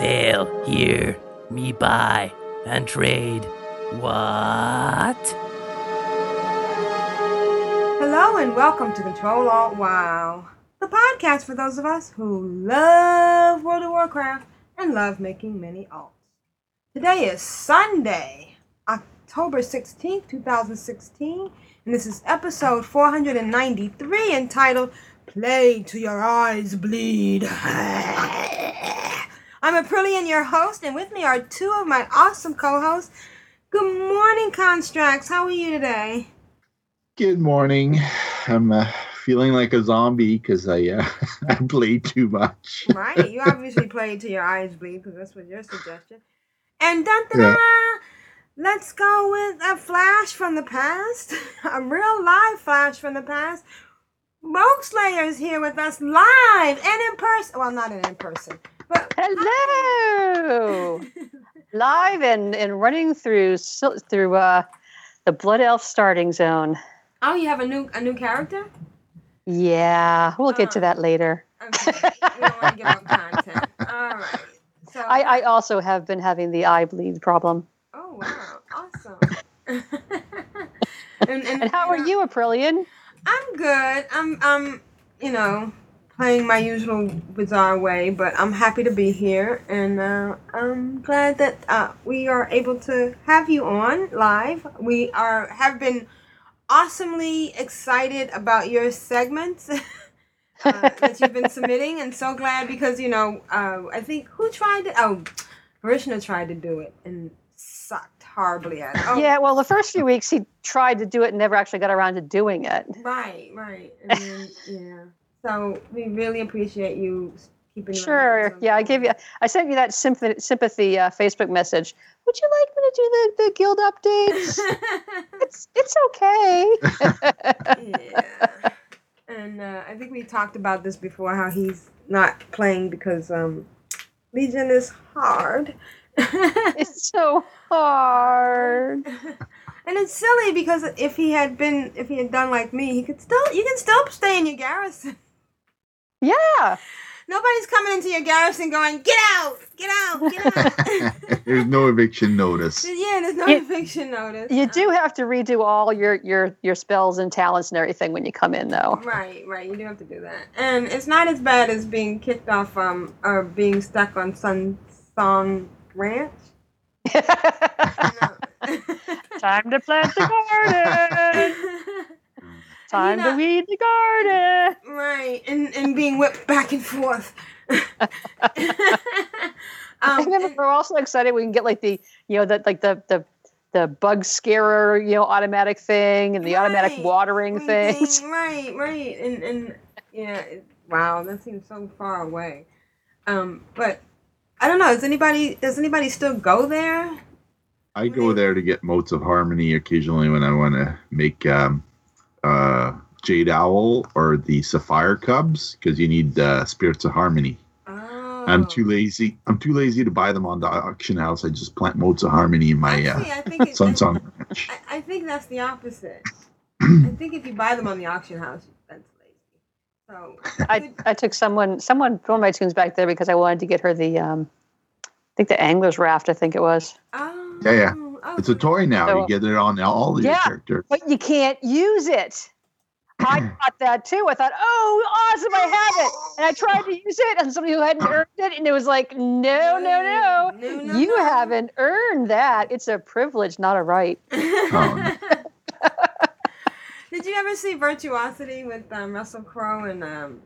Sail here, me buy and trade. What? Hello and welcome to Control Alt Wow, the podcast for those of us who love World of Warcraft and love making many alts. Today is Sunday, October 16th, 2016, and this is episode 493 entitled Play to Your Eyes Bleed. I'm Aprillian, your host, and with me are two of my awesome co hosts. Good morning, Constrax. How are you today? Good morning. I'm uh, feeling like a zombie because I uh, I played too much. Right. You obviously played to your eyes bleed because that's what your suggestion. And dun dun, let's go with a flash from the past, a real live flash from the past. Rogue is here with us live and in person. Well, not in person, but Hello, live and, and running through through uh, the Blood Elf starting zone. oh, you have a new a new character. Yeah, we'll get to Ah. that later. Okay, we don't want to give up content. All right. So I, I also have been having the eye bleed problem. Oh wow, awesome. and, And how are you, Aprillian? I'm good. I'm I'm you know playing my usual bizarre way, but I'm happy to be here, and uh, I'm glad that uh, we are able to have you on live. We are have been awesomely excited about your segments. Uh, that you've been submitting, and so glad because you know uh, I think who tried to oh, Vrishna tried to do it and sucked horribly at it. Oh, Yeah, well, the first few weeks he tried to do it and never actually got around to doing it. Right, right. And then, yeah. So we really appreciate you keeping. Sure. Yeah, I gave you. I sent you that sympathy, sympathy uh, Facebook message. Would you like me to do the, the guild updates? it's it's okay. yeah. And uh, I think we talked about this before how he's not playing because um, Legion is hard. it's so hard. and it's silly because if he had been, if he had done like me, he could still, you can still stay in your garrison. Yeah. Nobody's coming into your garrison going, get out, get out, get out. There's no eviction notice. yeah, there's no You- eviction notice. You do have to redo all your, your, your spells and talents and everything when you come in, though. Right, right. You do have to do that, and it's not as bad as being kicked off um or being stuck on Sun Song Ranch. Time to plant the garden. Time know- to weed the garden. right, and and being whipped back and forth. I um, remember and- we're also excited we can get like the you know that like the the the bug scarer you know automatic thing and the automatic watering thing. Right, right, and and yeah, it, wow, that seems so far away. Um, but I don't know. Does anybody does anybody still go there? I go there to get motes of harmony occasionally when I want to make um, uh, Jade Owl or the Sapphire Cubs because you need uh, spirits of harmony. Oh, I'm too lazy. I'm too lazy to buy them on the auction house. I just plant motes of harmony in my Actually, uh, I think it, Sunsong Ranch. I, I think that's the opposite. I think if you buy them on the auction house, that's lazy. So I, I took someone someone one of my tunes back there because I wanted to get her the um I think the angler's raft I think it was. oh, Yeah, yeah. Oh, It's a toy now. So- you get it on all of your Yeah. characters. But you can't use it. I thought that too. I thought, oh, awesome, I have it. And I tried to use it on somebody who hadn't earned it, and it was like, no, no, no. No, no, You no. haven't earned that. It's a privilege, not a right. Oh, Did you ever see Virtuosity with um, Russell Crowe and um,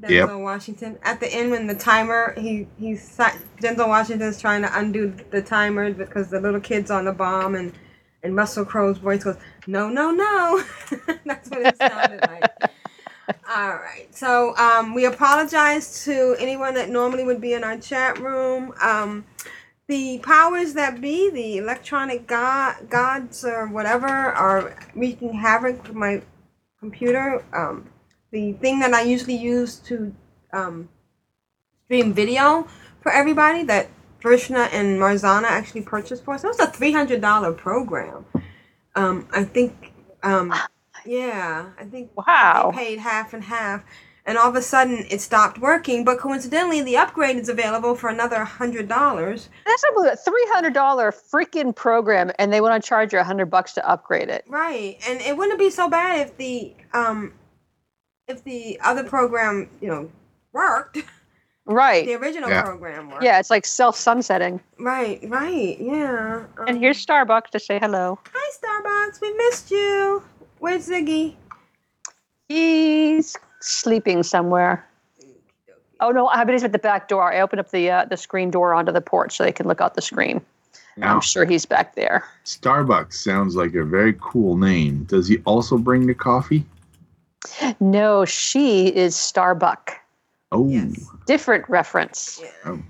Denzel Yep. Washington at the end when the timer he he's Denzel Washington's trying to undo the timer because the little kid's on the bomb and and Russell Crowe's voice goes no no no that's what it sounded like All right. So um, we apologize to anyone that normally would be in our chat room. Um, the powers that be, the electronic god, gods or whatever, are wreaking havoc with my computer. Um, the thing that I usually use to um, stream video for everybody that Vrishna and Marzana actually purchased for us. It was a three hundred dollar program. Um, I think. Um, yeah, I think Wow. they paid half and half, and all of a sudden it stopped working. But coincidentally, the upgrade is available for another hundred dollars. That's a three hundred dollar freaking program, and they want to charge you a hundred bucks to upgrade it. Right, and it wouldn't be so bad if the um, if the other program, you know, worked. Right. The original Yeah. program worked. Yeah, it's like self sunsetting. Right, right, yeah. Um, And here's Starbucks to say hello. hi Starbucks, we missed you. Where's Ziggy? He's sleeping somewhere. Oh no, I bet he's at the back door. I opened up the uh, the screen door onto the porch so they can look out the screen. Now, I'm sure he's back there. Starbucks sounds like a very cool name. Does he also bring the coffee? No, she is Starbuck. Oh, Yes. Different reference. Yeah. Oh.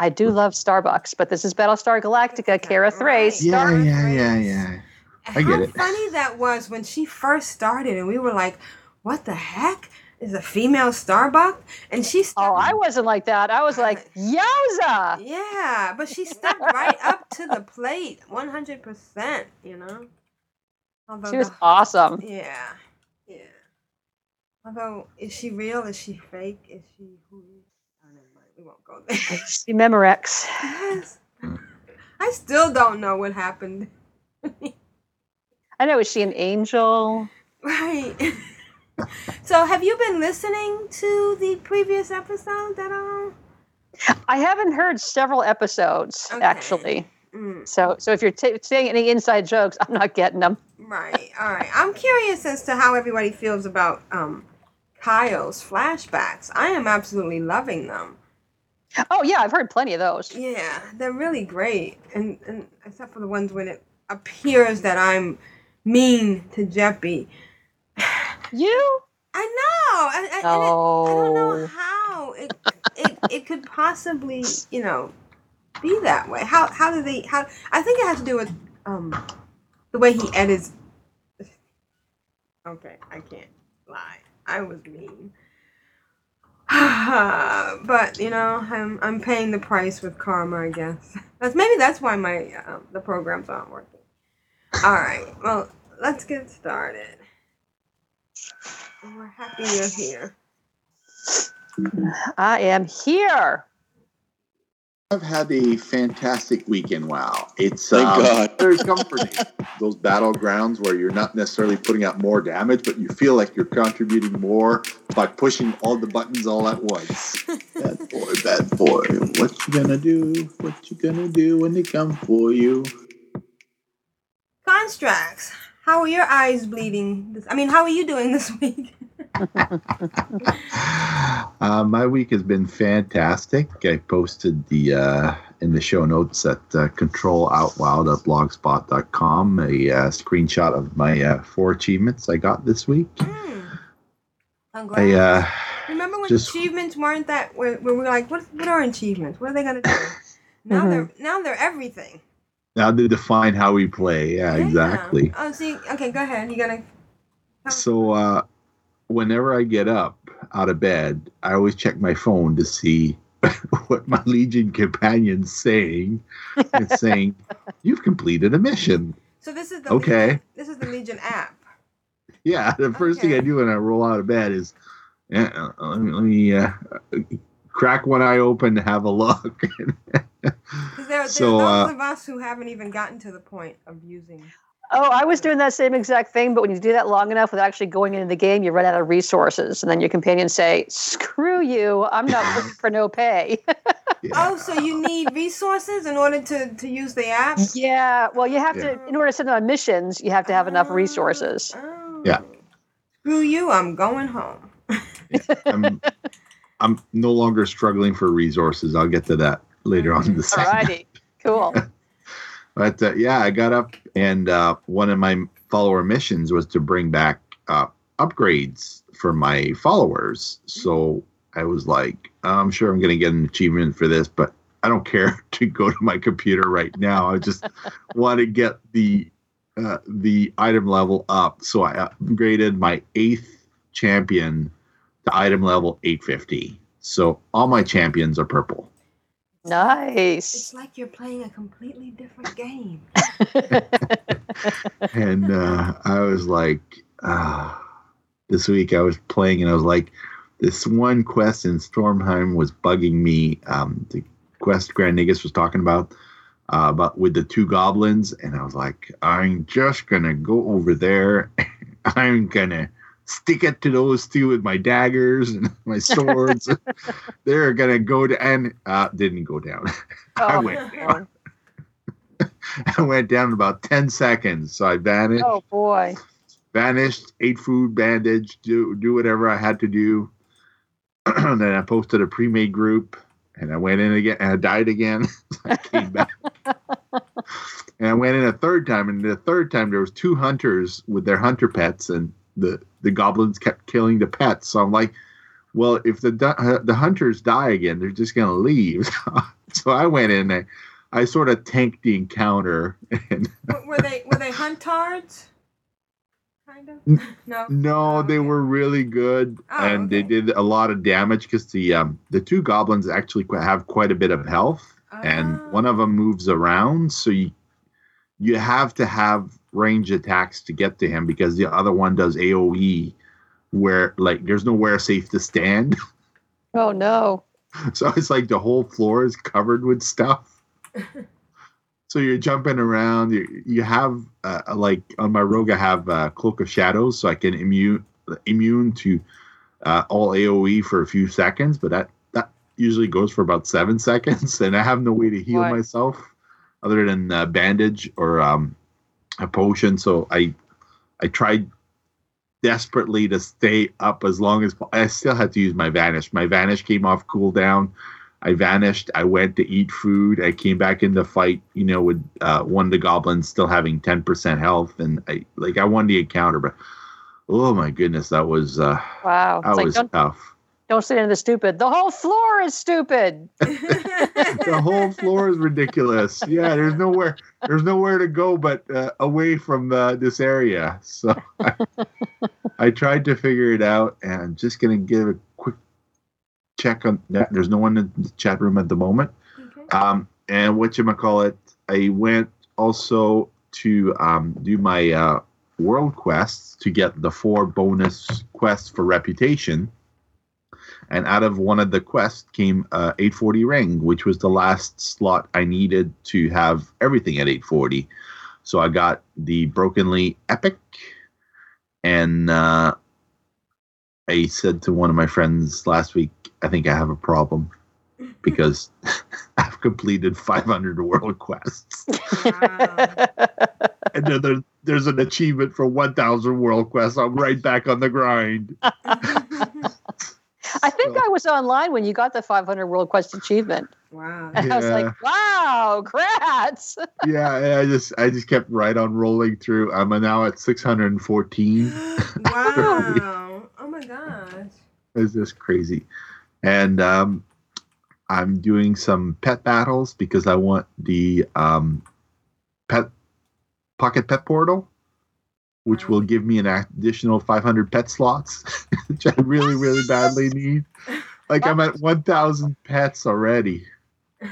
I do love Starbucks, but this is Battlestar Galactica, Kara Thrace. yeah, Star yeah, yeah, Race. yeah. I How get it. funny that was when she first started, and we were like, "What the heck is a female Starbuck?" And she stepped, Oh, I wasn't like that. I was like, yowza! yeah, but she stepped right up to the plate, one hundred percent. You know, Although She was the- awesome. Yeah, yeah. Although, is she real? Is she fake? Is she who? Oh, never mind. We won't go there. See Memorex. yes. I still don't know what happened. I know. Is she an angel? Right. so, have you been listening to the previous episode at all? I haven't heard several episodes Okay. actually. Mm, So, so if you're t- saying any inside jokes, I'm not getting them. right. All right. I'm curious as to how everybody feels about um, Kyle's flashbacks. I am absolutely loving them. Oh yeah, I've heard plenty of those. Yeah, they're really great, and and except for the ones when it appears that I'm mean to Jeppy. You? I know. I, I, and it- I don't know how it, it it could possibly you know be that way. How how do they how? I think it has to do with um the way he edits. Okay, I can't lie. I was mean. but you know, I'm I'm paying the price with karma. I guess that's maybe that's why my um, the programs aren't working. All right, well, let's get started. We're happy you're here. I am here. I've had a fantastic weekend. Wow, it's Thank um, God. very comforting. Those battlegrounds where you're not necessarily putting out more damage, but you feel like you're contributing more by pushing all the buttons all at once. bad boy, bad boy. What you gonna do? What you gonna do when they come for you? Constrax. How are your eyes bleeding? This, I mean, how are you doing this week? Uh, my week has been fantastic. I posted the uh, in the show notes at uh, ctrlaltwow.blogspot.com a uh, screenshot of my uh, four achievements I got this week. Hmm. I'm glad. I uh, Remember when just- achievements weren't that? Where, where we were like, what? What are achievements? What are they gonna do? now Mhm. they're now they're everything. now to define how we play. Yeah, exactly. Oh, see, okay, go ahead. You gotta. So uh, whenever I get up out of bed, I always check my phone to see what my Legion companion's saying. It's saying, "You've completed a mission." So this is the Okay. Legion, this is the Legion app. Yeah, the first thing I do when I roll out of bed is, yeah, uh, let me, let me uh, crack one eye open to have a look. Because there, there So, are those uh, of us who haven't even gotten to the point of using. Oh, I was doing that same exact thing, but when you do that long enough without actually going into the game, you run out of resources, and then your companions say, "Screw you! I'm not working for no pay." Yeah. Oh, so you need resources in order to, to use the app? yeah, well, you have Yeah. to in order to send them on missions, you have to have enough oh, resources. Oh. Yeah. Screw you! I'm going home. I'm, I'm no longer struggling for resources. I'll get to that later on in the segment. Alrighty, cool. But uh, yeah, I got up and uh, one of my follower missions was to bring back uh, upgrades for my followers. So I was like, I'm sure I'm going to get an achievement for this, but I don't care to go to my computer right now. I just want to get the uh, the item level up. So I upgraded my eighth champion to item level 850. So all my champions are purple. Nice. It's like you're playing a completely different game. and uh, I was like, ah, this week I was playing and I was like, this one quest in Stormheim was bugging me. Um, the quest Grand Nagus was talking about, uh, about with the two goblins, and I was like, I'm just gonna go over there. I'm gonna stick it to those two with my daggers and my swords. They're gonna go to and uh, didn't go down. I Oh, went down. I went down in about ten seconds, so I vanished. oh boy. vanished, ate food, bandaged, do do whatever I had to do. and then I posted a pre-made group, and I went in again, and I died again. I came back, and I went in a third time, and the third time there was two hunters with their hunter pets, and the the goblins kept killing the pets. So I'm like, well, if the uh, the hunters die again, they're just gonna leave. so I went in, and I, sort of tanked the encounter, and were they were they huntards? Kind of. No. No, Oh, they okay. were really good, Oh, and they did a lot of damage because the um the two goblins actually have quite a bit of health, and Ah. one of them moves around, so you you have to have range attacks to get to him because the other one does AOE, where like there's nowhere safe to stand, Oh no. so it's like the whole floor is covered with stuff. So you're jumping around. You you have uh, like on my rogue, I have uh, cloak of shadows, so I can immune immune to uh, all AOE for a few seconds. But that that usually goes for about seven seconds, and I have no way to heal Why? myself other than uh, bandage or um, a potion. So I I tried desperately to stay up as long as po- I still had to use my vanish. My vanish came off cooldown. I vanished. I went to eat food. I came back in the fight, you know, with uh, one of the goblins still having ten percent health, and I like I won the encounter, but oh my goodness, that was uh, Wow. that It's was don't, tough. Don't sit in the stupid. The whole floor is stupid. the whole floor is ridiculous. Yeah, there's nowhere there's nowhere to go but uh, away from uh, this area. So I, I tried to figure it out, and I'm just gonna give a quick check on that. There's no one in the chat room at the moment. Okay. Um, and what you call it? I went also to um, do my uh, world quests to get the four bonus quests for reputation. And out of one of the quests came uh, 840 ring, which was the last slot I needed to have everything at 840. So I got the brokenly epic, and uh, I said to one of my friends last week, I think I have a problem because I've completed 500 world quests. Wow. And then there, there's an achievement for 1,000 world quests. I'm right back on the grind. I think So- I was online when you got the 500 World Quest achievement. wow. And I was like, wow, congrats. Yeah, and I just I just kept right on rolling through. I'm now at 614. wow. Oh my gosh. It's just crazy. And um, I'm doing some pet battles because I want the um, pet pocket pet portal, which will give me an additional 500 pet slots, which I really, really badly need. Like I'm at 1,000 pets already.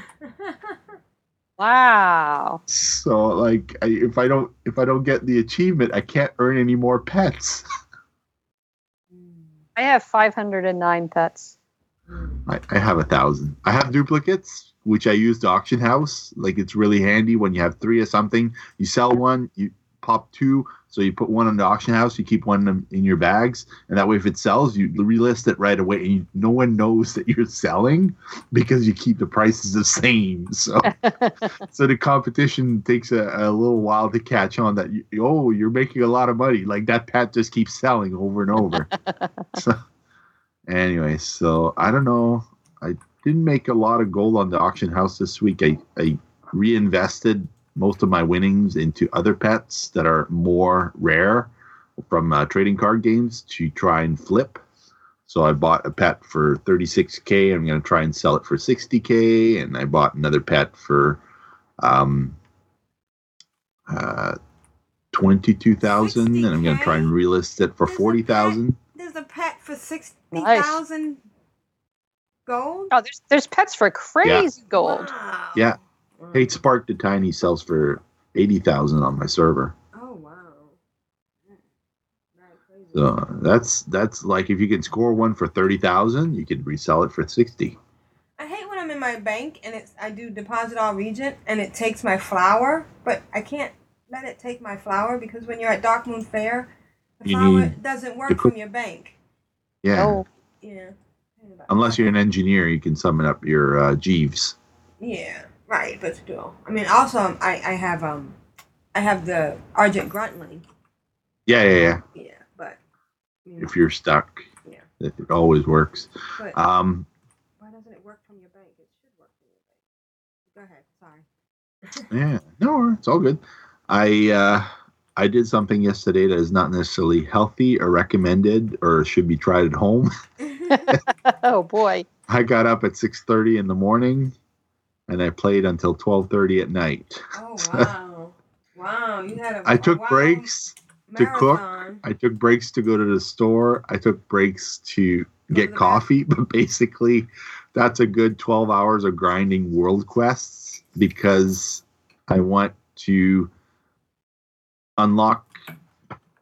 Wow. So like I, if I don't if I don't get the achievement, I can't earn any more pets. I have 509 pets. I, I have a thousand. I have duplicates, which I use to auction house. Like it's really handy when you have three of something. You sell one, you pop two, so you put one on the auction house. You keep one in, in your bags, and that way, if it sells, you relist it right away, and you, no one knows that you're selling because you keep the prices the same. So, so the competition takes a, a little while to catch on that. You, oh, you're making a lot of money. Like that pet just keeps selling over and over. so, anyway, so I don't know. I didn't make a lot of gold on the auction house this week. I, I reinvested most of my winnings into other pets that are more rare from uh, trading card games to try and flip. So I bought a pet for 36k. I'm going to try and sell it for 60k, and I bought another pet for um, uh, 22,000, and I'm going to try and relist it for 40,000. There's a pet for sixty thousand gold. Oh, there's there's pets for crazy gold. Wow. Yeah. Hatespark the Tiny sells for 80,000 on my server. Oh wow. Mm. Very crazy. So that's that's like if you can score one for 30,000, you can resell it for 60. I hate when I'm in my bank and it's I do deposit all regent and it takes my flower, but I can't let it take my flower because when you're at Darkmoon Faire, the You flower doesn't work from your bank. Yeah. Oh, Yeah. Unless you're an engineer, you can summon up your uh, Jeeves. Yeah, right, but still. I mean, also um, I I have um I have the Argent Gruntling. Yeah, yeah, yeah. Yeah, but you know, If you're stuck, Yeah. it, it always works. but Um, why doesn't it work from your bank? It should work from your bank. Go ahead. Sorry. yeah, no, it's all good. I uh, I did something yesterday that is not necessarily healthy or recommended or should be tried at home. oh boy. I got up at 6:30 in the morning, and I played until 12:30 at night. oh wow, wow! You had a. I took wild breaks to cook. I took breaks to go to the store. I took breaks to get coffee, but basically, that's a good 12 hours of grinding world quests because I want to unlock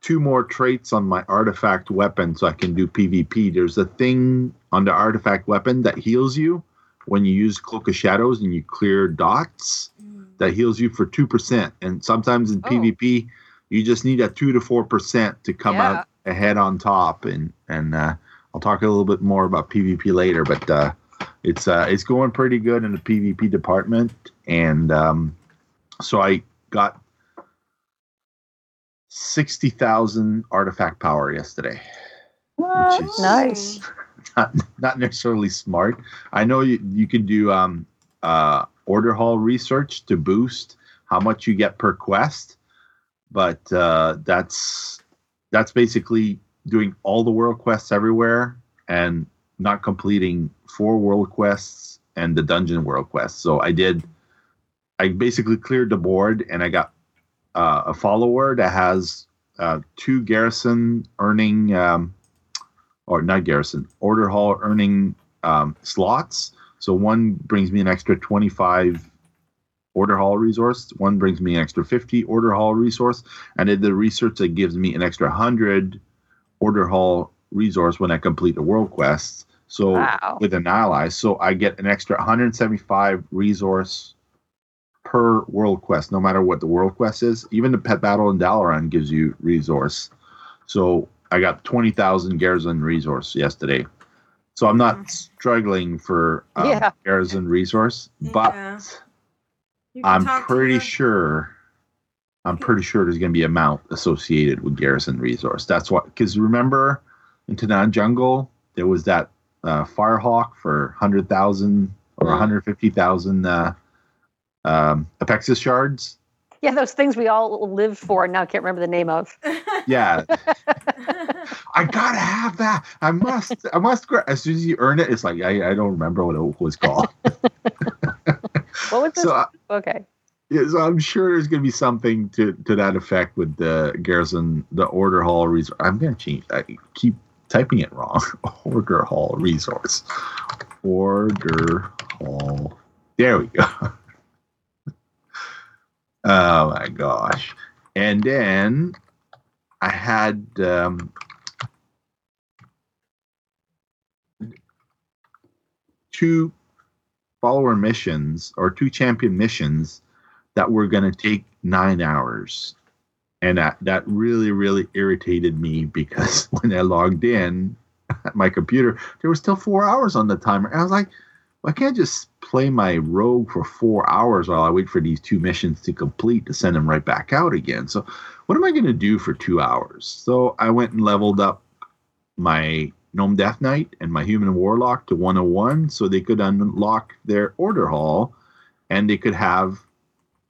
two more traits on my artifact weapon so I can do PvP. There's a thing on the artifact weapon that heals you when you use Cloak of Shadows and you clear dots Mm. that heals you for 2%. And sometimes in Oh. PvP, you just need a 2 to 4% to come Yeah. out ahead on top. And, and uh, I'll talk a little bit more about PvP later, but uh, it's, uh, it's going pretty good in the PvP department. And um, so I got 60,000 artifact power yesterday. What? is- Nice. Not, not necessarily smart. I know you, you can do um, uh, order hall research to boost how much you get per quest, but uh, that's that's basically doing all the world quests everywhere and not completing four world quests and the dungeon world quests. So I did. I basically cleared the board and I got uh, a follower that has uh, two garrison earning. Um, or not garrison order hall earning um, slots. So one brings me an extra 25 order hall resource. One brings me an extra 50 order hall resource. And I did the research that gives me an extra 100 order hall resource when i complete the world quests. So Wow. with an ally so i get an extra 175 resource per world quest no matter what the world quest is. Even the pet battle in dalaran gives you resource. So I got 20,000 Garrison resource yesterday. So I'm not struggling for um, Yeah. Garrison resource, but Yeah. I'm pretty sure I'm pretty sure there's going to be amount associated with Garrison resource. That's what because remember in Tanaan Jungle there was that uh, Firehawk for 100,000 or Mm. 150,000 uh, um, Apexis shards. Yeah, those things we all live for and now can't remember the name of. Yeah, I gotta have that. I must. I must. gra- As soon as you earn it, it's like I, I don't remember what it was called. What was this? so, uh, okay. yeah, so I'm sure there's gonna be something to to that effect with the garrison, the order hall resource. I'm gonna change. I keep typing it wrong. order hall resource. Order hall. There we go. oh my gosh! And then I had um, two follower missions or two champion missions that were going to take nine hours. And that, that really, really irritated me because when I logged in at my computer, there was still four hours on the timer. And I was like, well, I can't just play my rogue for four hours while I wait for these two missions to complete to send them right back out again. So, what am I going to do for two hours? So, I went and leveled up my Gnome Death Knight and my Human Warlock to 101 so they could unlock their order hall and they could have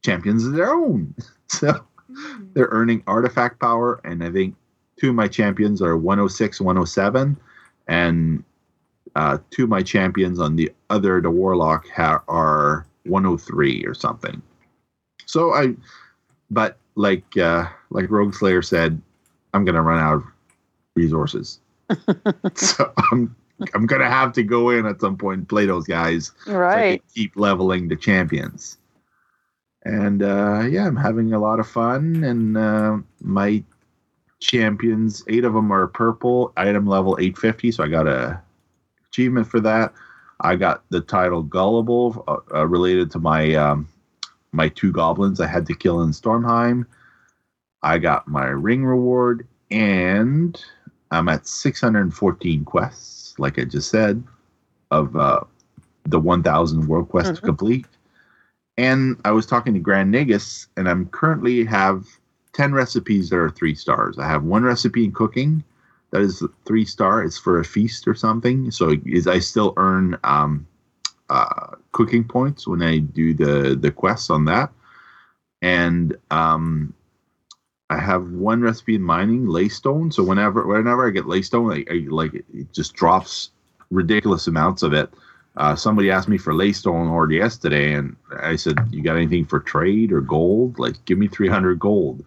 champions of their own. So, Mm. they're earning artifact power and I think two of my champions are 106, 107, and uh, two of my champions on the other, the warlock, ha- are 103 or something. So I, but like uh, like Rogue Slayer said, I'm gonna run out of resources. so I'm I'm gonna have to go in at some point and play those guys Right. can keep leveling the champions. And uh, yeah, I'm having a lot of fun. And uh, my champions, eight of them are purple, item level 850. So I got a achievement for that. I got the title Gullible uh, uh, related to my um, my two goblins I had to kill in Stormheim. I got my ring reward, and I'm at 614 quests, like I just said, of uh, the 1,000 world quest to Mhm. complete. And I was talking to Grand Nagus, and I'm currently have 10 recipes that are three stars. I have one recipe in cooking that is three star. It's for a feast or something. So is I still earn um, uh, cooking points when I do the the quests on that. And um, I have one recipe in mining, leystone. So whenever whenever I get leystone, I, I like it just drops ridiculous amounts of it. Uh, somebody asked me for leystone ore yesterday, and I said, "You got anything for trade or gold? Like, give me three hundred gold."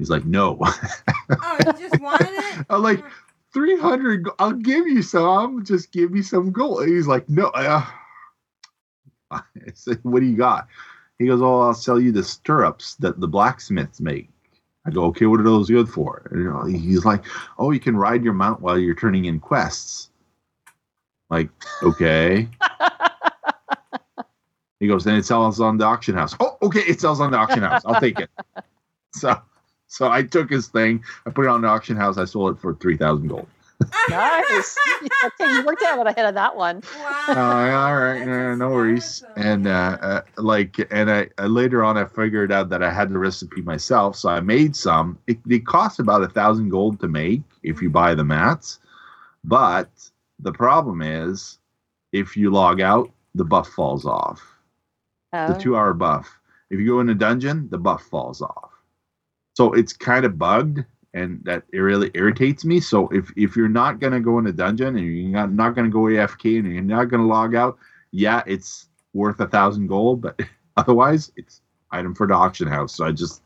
He's like, "No." Oh, you just wanted it? I'm like, 300 I'll give you some just give me some gold. He's like no uh, i said what do you got? He goes oh i'll sell you the stirrups that the blacksmiths make. I go okay what are those good for? And, he's like oh you can ride your mount while you're turning in quests. Like okay. He goes then it sells on the auction house. Oh okay it sells on the auction house. I'll take it. So so i took his thing i put it on the auction house i sold it for 3000 gold Nice. okay, you worked out ahead of that one. Wow. Uh, all right, no, no worries. That's And uh, uh, like, and I, I later on I figured out that I had the recipe myself, so I made some. It, it costs about a thousand gold to make if you buy the mats, but the problem is if you log out, the buff falls off. The Oh. two-hour buff. If you go in a dungeon, the buff falls off. So it's kind of bugged, and that it really irritates me. So if if you're not gonna go in a dungeon and you're not, not gonna go AFK and you're not gonna log out, yeah, it's worth a thousand gold, but otherwise it's item for the auction house. So I just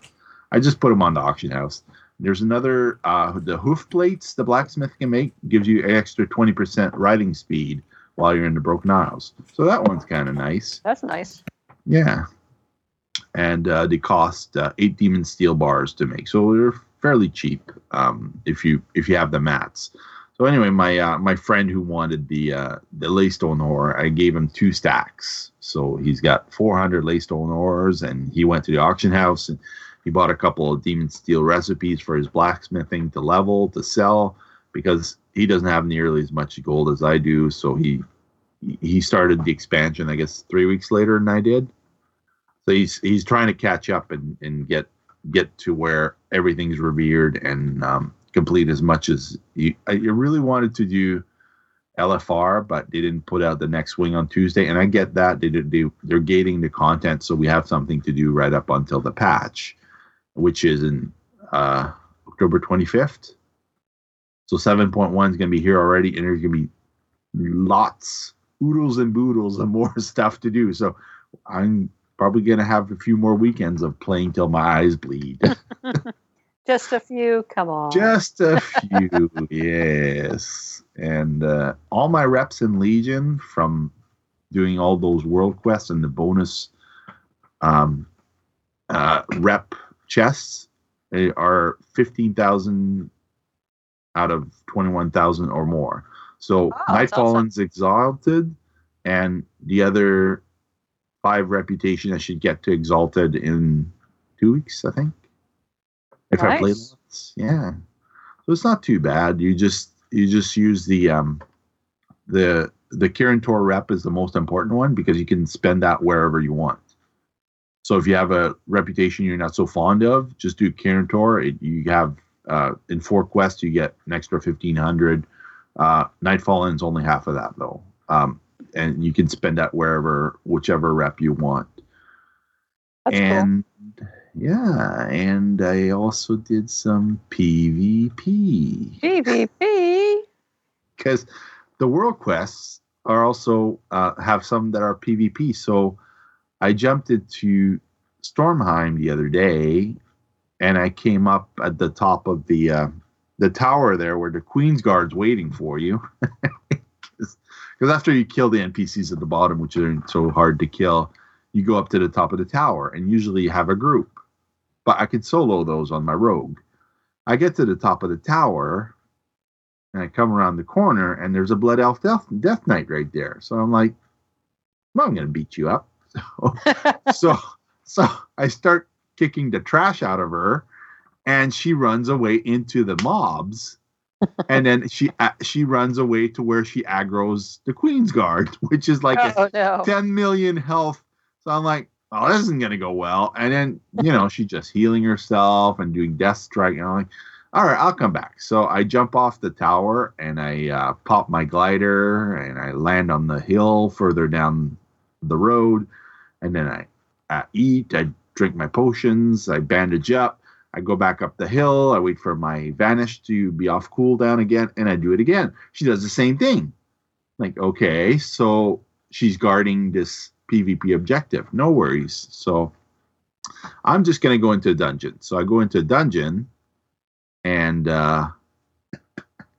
I just put them on the auction house. There's another uh the hoof plates the blacksmith can make gives you extra 20% riding speed while you're in the Broken Isles. So that one's kind of nice. That's nice. Yeah. And uh, they cost uh, eight demonsteel bars to make, so they're fairly cheap um, if you if you have the mats. So anyway, my uh, my friend who wanted the uh, the leystone ore, I gave him two stacks. So he's got 400 leystone ores, and he went to the auction house and he bought a couple of demonsteel recipes for his blacksmithing to level to sell because he doesn't have nearly as much gold as I do. So he he started the expansion, I guess, three weeks later than I did. So he's he's trying to catch up and, and get get to where everything's revered and um, complete as much as you. I really wanted to do LFR, but they didn't put out the next wing on Tuesday, and I get that they they, they're gating the content, so we have something to do right up until the patch, which is in uh, October twenty fifth. So seven point one is going to be here already, and there's going to be lots, oodles and boodles, and more stuff to do. So I'm probably going to have a few more weekends of playing till my eyes bleed. Just a few. Come on. Just a few, yes. And uh, all my reps in Legion from doing all those world quests and the bonus um, uh, rep chests they are 15,000 out of 21,000 or more. So Oh, that's Nightfallen's Exalted and the other five reputation I should get to Exalted in two weeks, I think. If I play lots. Yeah. So it's not too bad. You just you just use the um the the Kirin Tor rep is the most important one because you can spend that wherever you want. So if you have a reputation you're not so fond of, just do Kirin Tor. It, you have uh, in four quests you get an extra fifteen hundred. Uh, Nightfallen's only half of that though, um, and you can spend that wherever, whichever rep you want. That's cool. and yeah, and I also did some PvP PvP. because the world quests are also uh, have some that are PvP. So I jumped into Stormheim the other day, and I came up at the top of the uh, the tower there where the Queen's Guard's waiting for you. Because after you kill the NPCs at the bottom, which are so hard to kill, you go up to the top of the tower, and usually you have a group. But I could solo those on my rogue. I get to the top of the tower, and I come around the corner, and there's a Blood Elf Death, Death Knight right there. So I'm like, well, I'm going to beat you up. So, so, so I start kicking the trash out of her, and she runs away into the mobs. And then she uh, she runs away to where she aggroes the Queen's Guard, which is like a oh no. 10 million health. So I'm like, oh, this isn't gonna go well. And then, you know, she's just healing herself and doing death strike. And I'm like, all right, I'll come back. So I jump off the tower and I uh, pop my glider and I land on the hill further down the road. And then I uh, eat, I drink my potions, I bandage up. I go back up the hill. I wait for my vanish to be off cooldown again, and I do it again. She does the same thing. Like, okay, so she's guarding this PvP objective. No worries. So I'm just gonna go into a dungeon. So I go into a dungeon and uh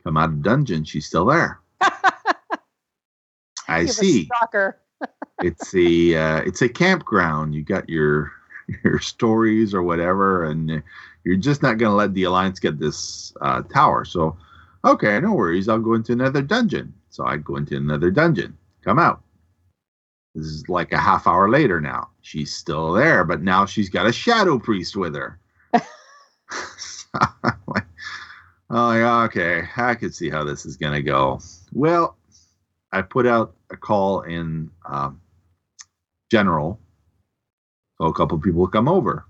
come out of dungeon, she's still there. I see. Stalker. It's a uh, it's a campground. You got your your stories or whatever, and you're just not gonna let the alliance get this uh, tower. So okay, no worries. I'll go into another dungeon. So I go into another dungeon. Come out. This is like a half hour later now. She's still there, but now she's got a shadow priest with her. So like, oh, yeah, okay. I could see how this is gonna go. Well, I put out a call in um, general, so a couple people come over.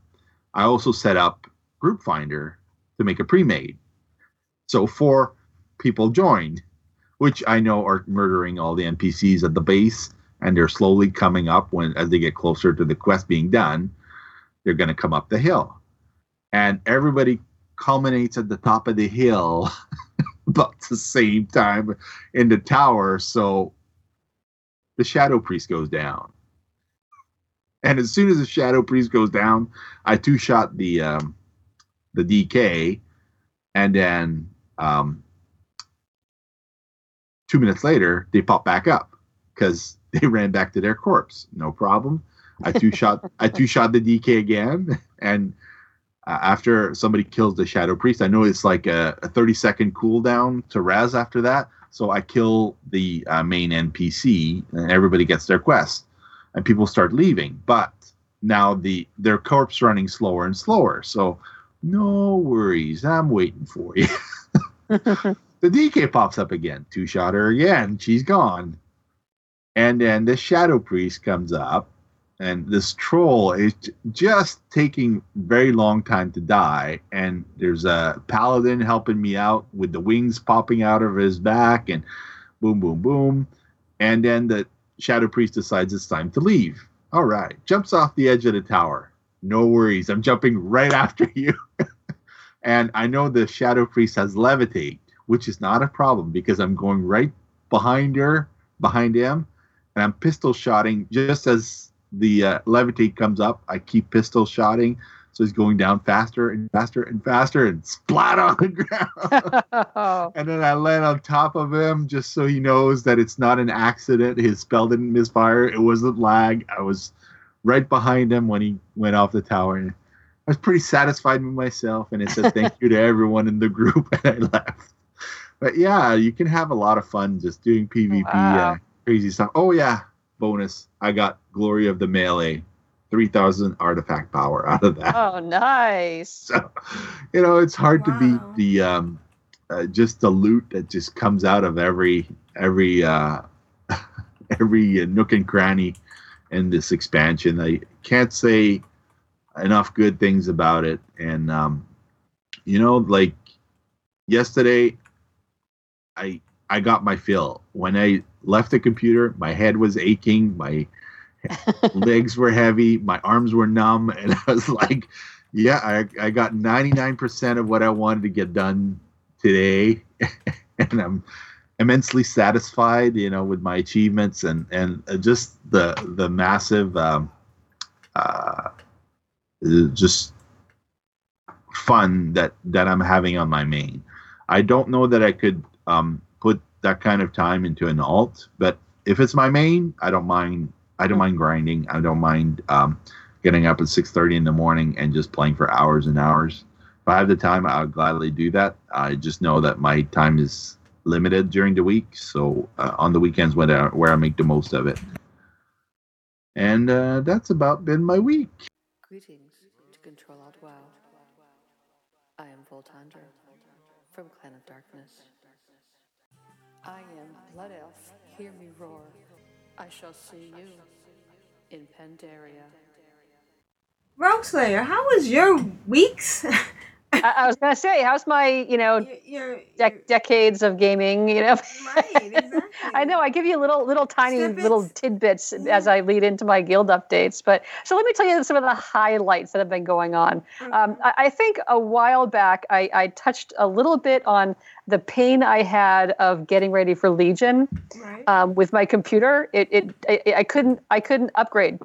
I also set up Group Finder to make a pre-made, so four people joined, which I know are murdering all the NPCs at the base, and they're slowly coming up when as they get closer to the quest being done. They're to come up the hill, and everybody culminates at the top of the hill about the same time in the tower. So the Shadow Priest goes down. And as soon as the Shadow Priest goes down, I two shot the um, the DK, and then um, two minutes later they pop back up because they ran back to their corpse. No problem. I two shot I two shot the DK again, and uh, after somebody kills the Shadow Priest, I know it's like a, a 30 second cooldown to res after that. So I kill the uh, main NPC, and everybody gets their quest, and people start leaving. But now the their corpse running slower and slower. So no worries, I'm waiting for you. the DK pops up again, two shot her again, she's gone. And then the Shadow Priest comes up, and this troll is just taking very long time to die and there's a paladin helping me out with the wings popping out of his back and boom boom boom and then the shadow priest decides it's time to leave. All right jumps off the edge of the tower. No worries i'm jumping right after you. And i know the shadow priest has levitate which is not a problem because i'm going right behind her behind him and i'm pistol shotting. Just as the uh, levitate comes up. I keep pistol shotting, so he's going down faster and faster and faster, and splat on the ground. and then I land on top of him just so he knows that it's not an accident. His spell didn't misfire. It wasn't lag. I was right behind him when he went off the tower. And I was pretty satisfied with myself, and it said thank you to everyone in the group, and I left. But yeah, you can have a lot of fun just doing PvP, Wow. uh, crazy stuff. Oh yeah, bonus! I got Glory of the Melee, three thousand artifact power out of that. oh, nice. So, you know, it's hard to beat the um, uh, just the loot that just comes out of every every uh, every uh, nook and cranny in this expansion. I can't say enough good things about it, and um, you know, like yesterday, I I got my fill when I left the computer. My head was aching. My legs were heavy, my arms were numb, and I was like, Yeah, I, I got 99% of what I wanted to get done today. and I'm immensely satisfied, you know, with my achievements and, and uh, just the, the massive, um, uh, just fun that, that I'm having on my main. I don't know that I could, um, put that kind of time into an alt, but if it's my main, I don't mind. I don't mind grinding. I don't mind, um, getting up at 6.30 in the morning and just playing for hours and hours if i have the time i'll gladly do that i just know that my time is limited during the week so uh, on the weekends I, where i make the most of it and uh, that's about been my week Greetings to Control Alt WoW. I am Voltandra from Clan of Darkness. I am Blood Elf. Hear me roar. I shall see you in Pandaria. Rogue Slayer, how was your weeks? I, I was gonna say, how's my you know Your, dec- decades of gaming? You know, right, exactly. I know I give you little little tiny little Snippets. tidbits as I lead into my guild updates. But so let me tell you some of the highlights that have been going on. Um, I, I think a while back I, I touched a little bit on the pain I had of getting ready for Legion Right. um, with my computer. It, it I, I couldn't I couldn't upgrade.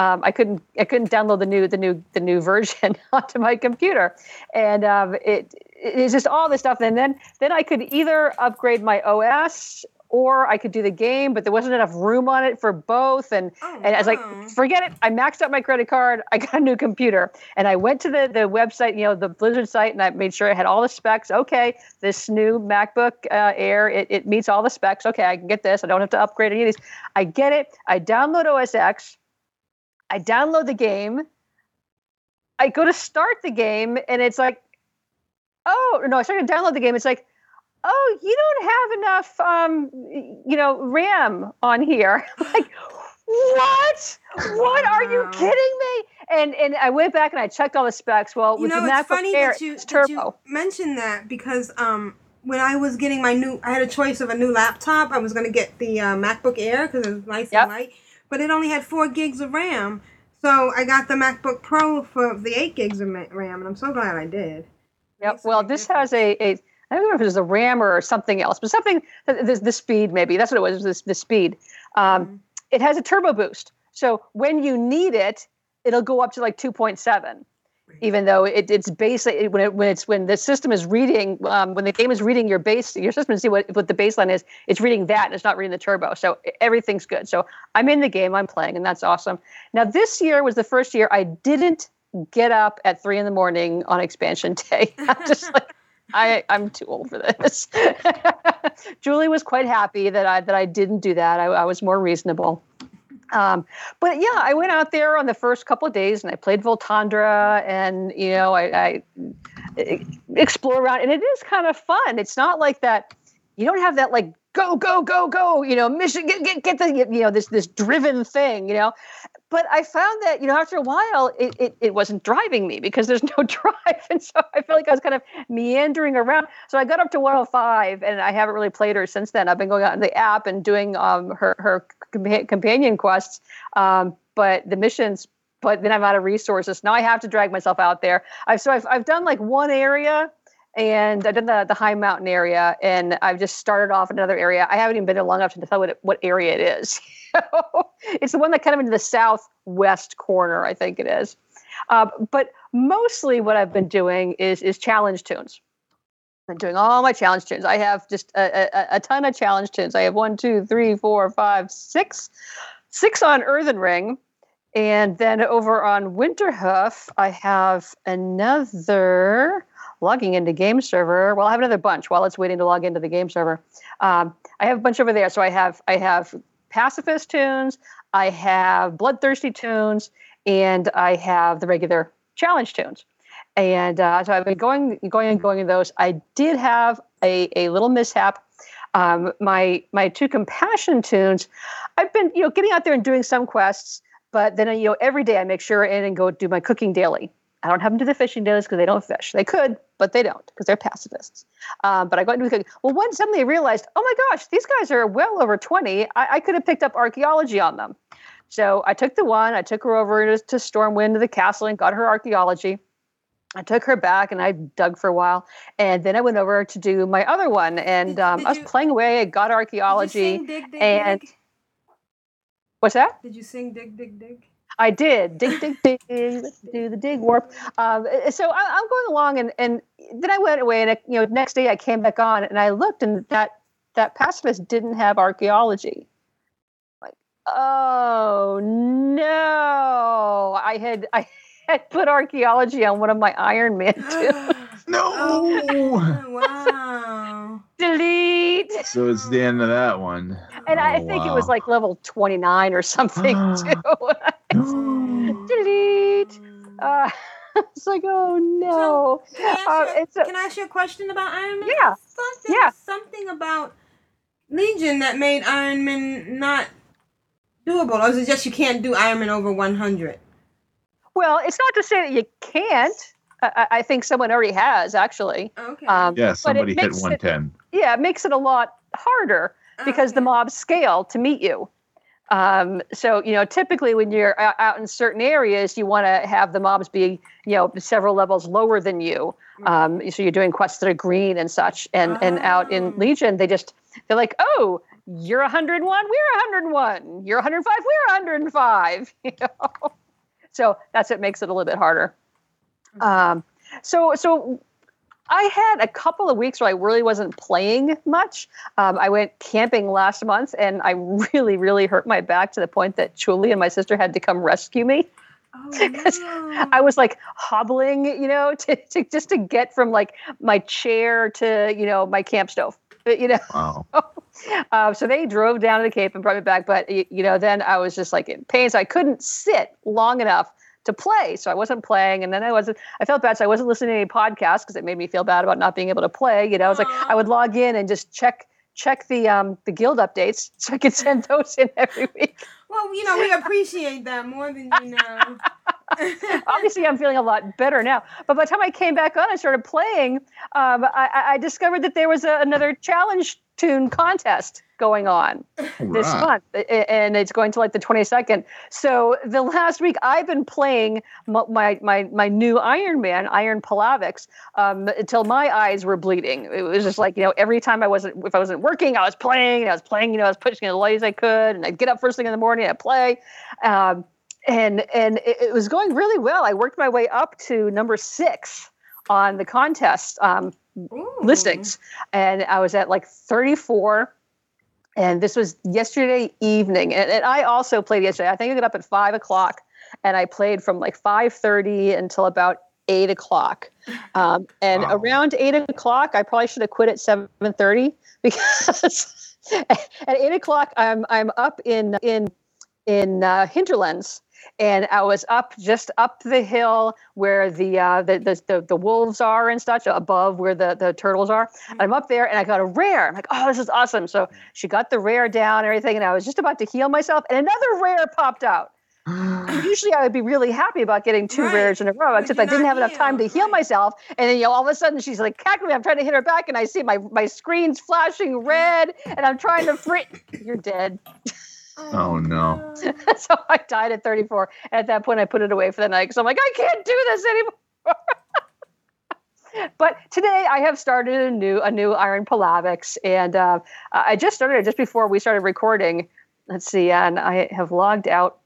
Um, I couldn't I couldn't download the new the new the new version onto my computer, and um, it it's just all this stuff. And then then I could either upgrade my OS or I could do the game, but there wasn't enough room on it for both. And Oh, and I was like, forget it. I maxed out my credit card. I got a new computer, and I went to the the website, you know, the Blizzard site, and I made sure I had all the specs. Okay, this new MacBook uh, Air, it, it meets all the specs. Okay, I can get this. I don't have to upgrade any of these. I get it. I download OS X. I download the game. I go to start the game, and it's like, oh no! I started to download the game. It's like, oh, you don't have enough, um, you know, RAM on here. like, what? What are you kidding me? And and I went back and I checked all the specs. Well, you with know, the it's MacBook funny Air, that you, it's that you mentioned that because um, when I was getting my new, I had a choice of a new laptop. I was going to get the uh, MacBook Air because it was nice Yep. and light, but it only had four gigs of RAM. So I got the MacBook Pro for the eight gigs of RAM, and I'm so glad I did. Yep. Well, this has a, a I don't know if it was a RAM or something else, but something the, the speed maybe that's what it was. This the speed. Um, Mhm. It has a turbo boost, so when you need it, it'll go up to like two point seven. Even though it, it's basically when it, when it's when the system is reading um, when the game is reading your base your system to see what what the baseline is it's reading that and it's not reading the turbo so everything's good so I'm in the game I'm playing and that's awesome now this year was the first year I didn't get up at three in the morning on expansion day. I'm just like, I, I'm too old for this. Julie was quite happy that I that I didn't do that. I, I was more reasonable. Um, but yeah, I went out there on the first couple of days and I played Voltandra and you know I explore around and it is kind of fun. It's not like that. You don't have that like go go go go you know mission get get get the you know this this driven thing you know but I found that you know after a while it, it, it wasn't driving me because there's no drive, and so I feel like I was kind of meandering around. So I got up to 105, and I haven't really played her since then. I've been going out in the app and doing um, her her companion quests, um, but the missions. But then I'm out of resources. Now I have to drag myself out there. I've so I've I've done like one area. And I've done the, the high mountain area, and I've just started off in another area. I haven't even been there long enough to tell what, what area it is. it's the one that kind of into the southwest corner, I think it is. Uh, but mostly, what I've been doing is is challenge toons. Been doing all my challenge toons. I have just a, a, a ton of challenge toons. I have one, two, three, four, five, six, six on Earthen Ring, and then over on Winterhoof, I have another logging into game server. Well, I have another bunch while it's waiting to log into the game server. Um, I have a bunch over there. So I have I have pacifist toons, I have bloodthirsty toons, and I have the regular challenge toons. And uh, so I've been going going and going in those. I did have a, a little mishap. Um, my my two compassion toons, I've been you know getting out there and doing some quests, but then you know every day I make sure in and go do my cooking daily. I don't have them do the fishing dailies because they don't fish. They could, but they don't because they're pacifists. Um, but I go into cooking. Well, one suddenly I realized, oh my gosh, these guys are well over 20. I, I could have picked up archaeology on them. So I took the one, I took her over to Stormwind to the castle and got her archaeology. I took her back and I dug for a while, and then I went over to do my other one, and Did- um, did I was you- playing away. I got archaeology, dig, dig, and dig? what's that? Did you sing dig dig dig? I did dig, dig, dig. Do the dig warp. Um, uh, so I, I'm going along, and and then I went away, and you know, next day I came back on, and I looked, and that that pacifist didn't have archaeology. Like, oh no! I had I had put archaeology on one of my Iron Man too. No. Oh, wow. Delete. So it's the end of that one. And I Oh, think it was like level 29 or something too. Delete. Uh, it's like, oh no. Can I, Uh, ask you, a- can I ask you a question about Iron Man? Yeah. I thought there Yeah. something about Legion that made Iron Man not doable, or is it just you can't do Iron Man over 100? Well, it's not to say that you can't. I, I- I think someone already has actually. Okay. Um, Yeah, but somebody it hit makes it- 110. yeah, it makes it a lot harder because the mobs scale to meet you. Um, so you know, typically when you're out in certain areas, you want to have the mobs be you know several levels lower than you. Um, so you're doing quests that are green and such, and and out in Oh. Legion, they just they're like, oh, you're 101, we're 101, you're 105, we're 105. You know, so that's what makes it a little bit harder. Um, so so I had a couple of weeks where I really wasn't playing much. Um, I went camping last month and I really, really hurt my back to the point that Julie and my sister had to come rescue me. Oh, no. I was like hobbling, you know, to, to just to get from like my chair to, you know, my camp stove. Uh, You know, Wow. uh, so they drove down to the Cape and brought me back. But y- you know, then I was just like in pain, so I couldn't sit long enough to play. So I wasn't playing, and then I wasn't. I felt bad, so I wasn't listening to any podcasts because it made me feel bad about not being able to play. You know, I was like, I would log in and just check check the um the guild updates so I could send those in every week. well, you know, we appreciate that more than you know. Obviously, I'm feeling a lot better now. But by the time I came back on and started playing, um, I, I- I discovered that there was a, another challenge toon contest going on this month, and it's going to like the 22nd. So the last week, I've been playing my my my, my new Iron Man, Iron Palavix, um, until my eyes were bleeding. It was just like you know, every time I wasn't if I wasn't working, I was playing, and I was playing. You know, I was pushing as late as I could, and I'd get up first thing in the morning, and I'd play. Um, and and it, it was going really well. I worked my way up to number six on the contest um, listings, and I was at like 34. And this was yesterday evening, and, and I also played yesterday. I think I got up at five o'clock, and I played from like 5:30 until about eight o'clock. Um, and Wow. around eight o'clock, I probably should have quit at 7:30 because at eight o'clock I'm I'm up in in in uh, hinterlands and I was up just up the hill where the, uh, the, the the the wolves are and such above where the the turtles are. And I'm up there and I got a rare. I'm like, oh, this is awesome. So she got the rare down and everything, and I was just about to heal myself, and another rare popped out. Usually I would be really happy about getting two Right. rares in a row, except I didn't have enough time to heal right. myself. And then you know, all of a sudden she's like cackling. I'm trying to hit her back, and I see my my screen's flashing red, and I'm trying to frit. You're dead. Oh, no. so I died at 34. At that point, I put it away for the night because I'm like, I can't do this anymore. but today, I have started a new a new Iron Palavix, and uh, I just started it just before we started recording. Let's see, and I have logged out,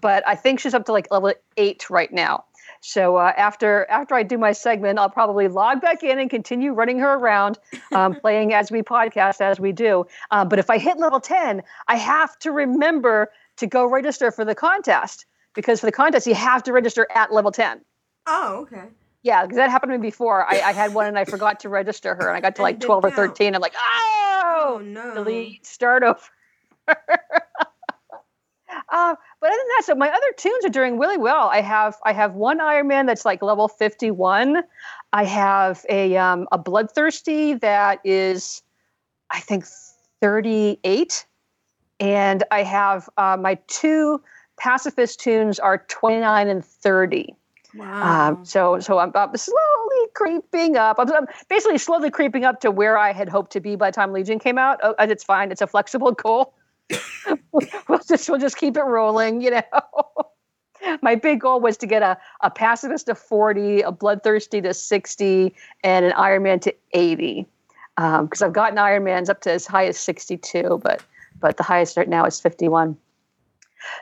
but I think she's up to like level eight right now. So uh, after after I do my segment, I'll probably log back in and continue running her around, um, playing as we podcast as we do. Uh, but if I hit level ten, I have to remember to go register for the contest because for the contest you have to register at level ten. Oh, okay. Yeah, because that happened to me before. I, I had one and I forgot to register her, and I got to like twelve or thirteen. I'm like, Oh oh, no. delete, start over. Uh, but other than that, so my other toons are doing really well. I have I have one Iron Man that's like level 51. I have a um, a Bloodthirsty that is, I think, 38, and I have uh, my two pacifist toons are 29 and 30. Wow. Um, so so I'm, I'm slowly creeping up. I'm, I'm basically slowly creeping up to where I had hoped to be by the time Legion came out. Oh, it's fine. It's a flexible goal. we'll just we'll just keep it rolling, you know. my big goal was to get a, a pacifist to 40, a bloodthirsty to 60, and an Ironman to 80. Um, because I've gotten Ironmans up to as high as 62, but but the highest right now is 51.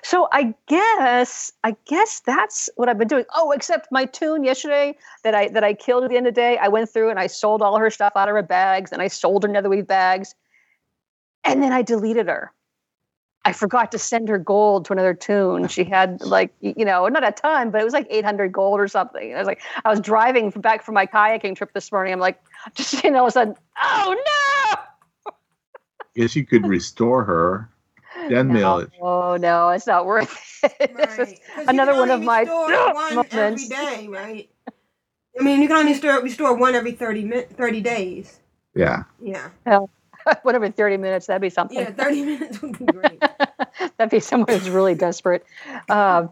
So I guess I guess that's what I've been doing. Oh, except my toon yesterday that I that I killed at the end of the day. I went through and I sold all her stuff out of her bags, and I sold her Netherweave bags, and then I deleted her. I forgot to send her gold to another toon. She had like you know not a ton, but it was like 800 gold or something. And I was like, I was driving back from my kayaking trip this morning. I'm like, just you know, all of a sudden, oh no! Guess you could restore her. Then they'll. Oh no, it's not worth it. This is another one of my restore one every moments. day, right? I mean, you can only restore, restore one every 30, 30 days. Yeah. Yeah. Hell, whatever, 30 minutes, that'd be something. Yeah, 30 minutes would be great. That'd be someone who's really desperate. Um,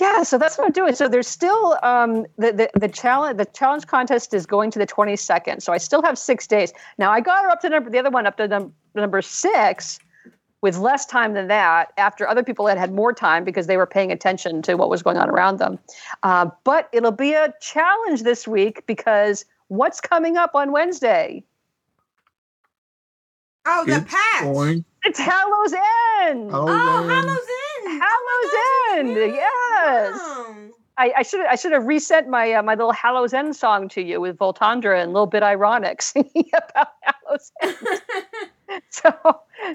yeah, so that's what I'm doing. So there's still um, the, the the challenge. The challenge contest is going to the 22nd. So I still have six days. Now I got her up to number the other one up to num- number six with less time than that. After other people had had more time because they were paying attention to what was going on around them. Uh, but it'll be a challenge this week because what's coming up on Wednesday? Oh, the It's patch. going. It's Hallows End. Oh, Oh, then- Hallows End. Hallows End. Yes. Wow. I, I should I should have reset my uh, my little Hallows End song to you with Voltandra and a little bit ironic singing about Hallows End. so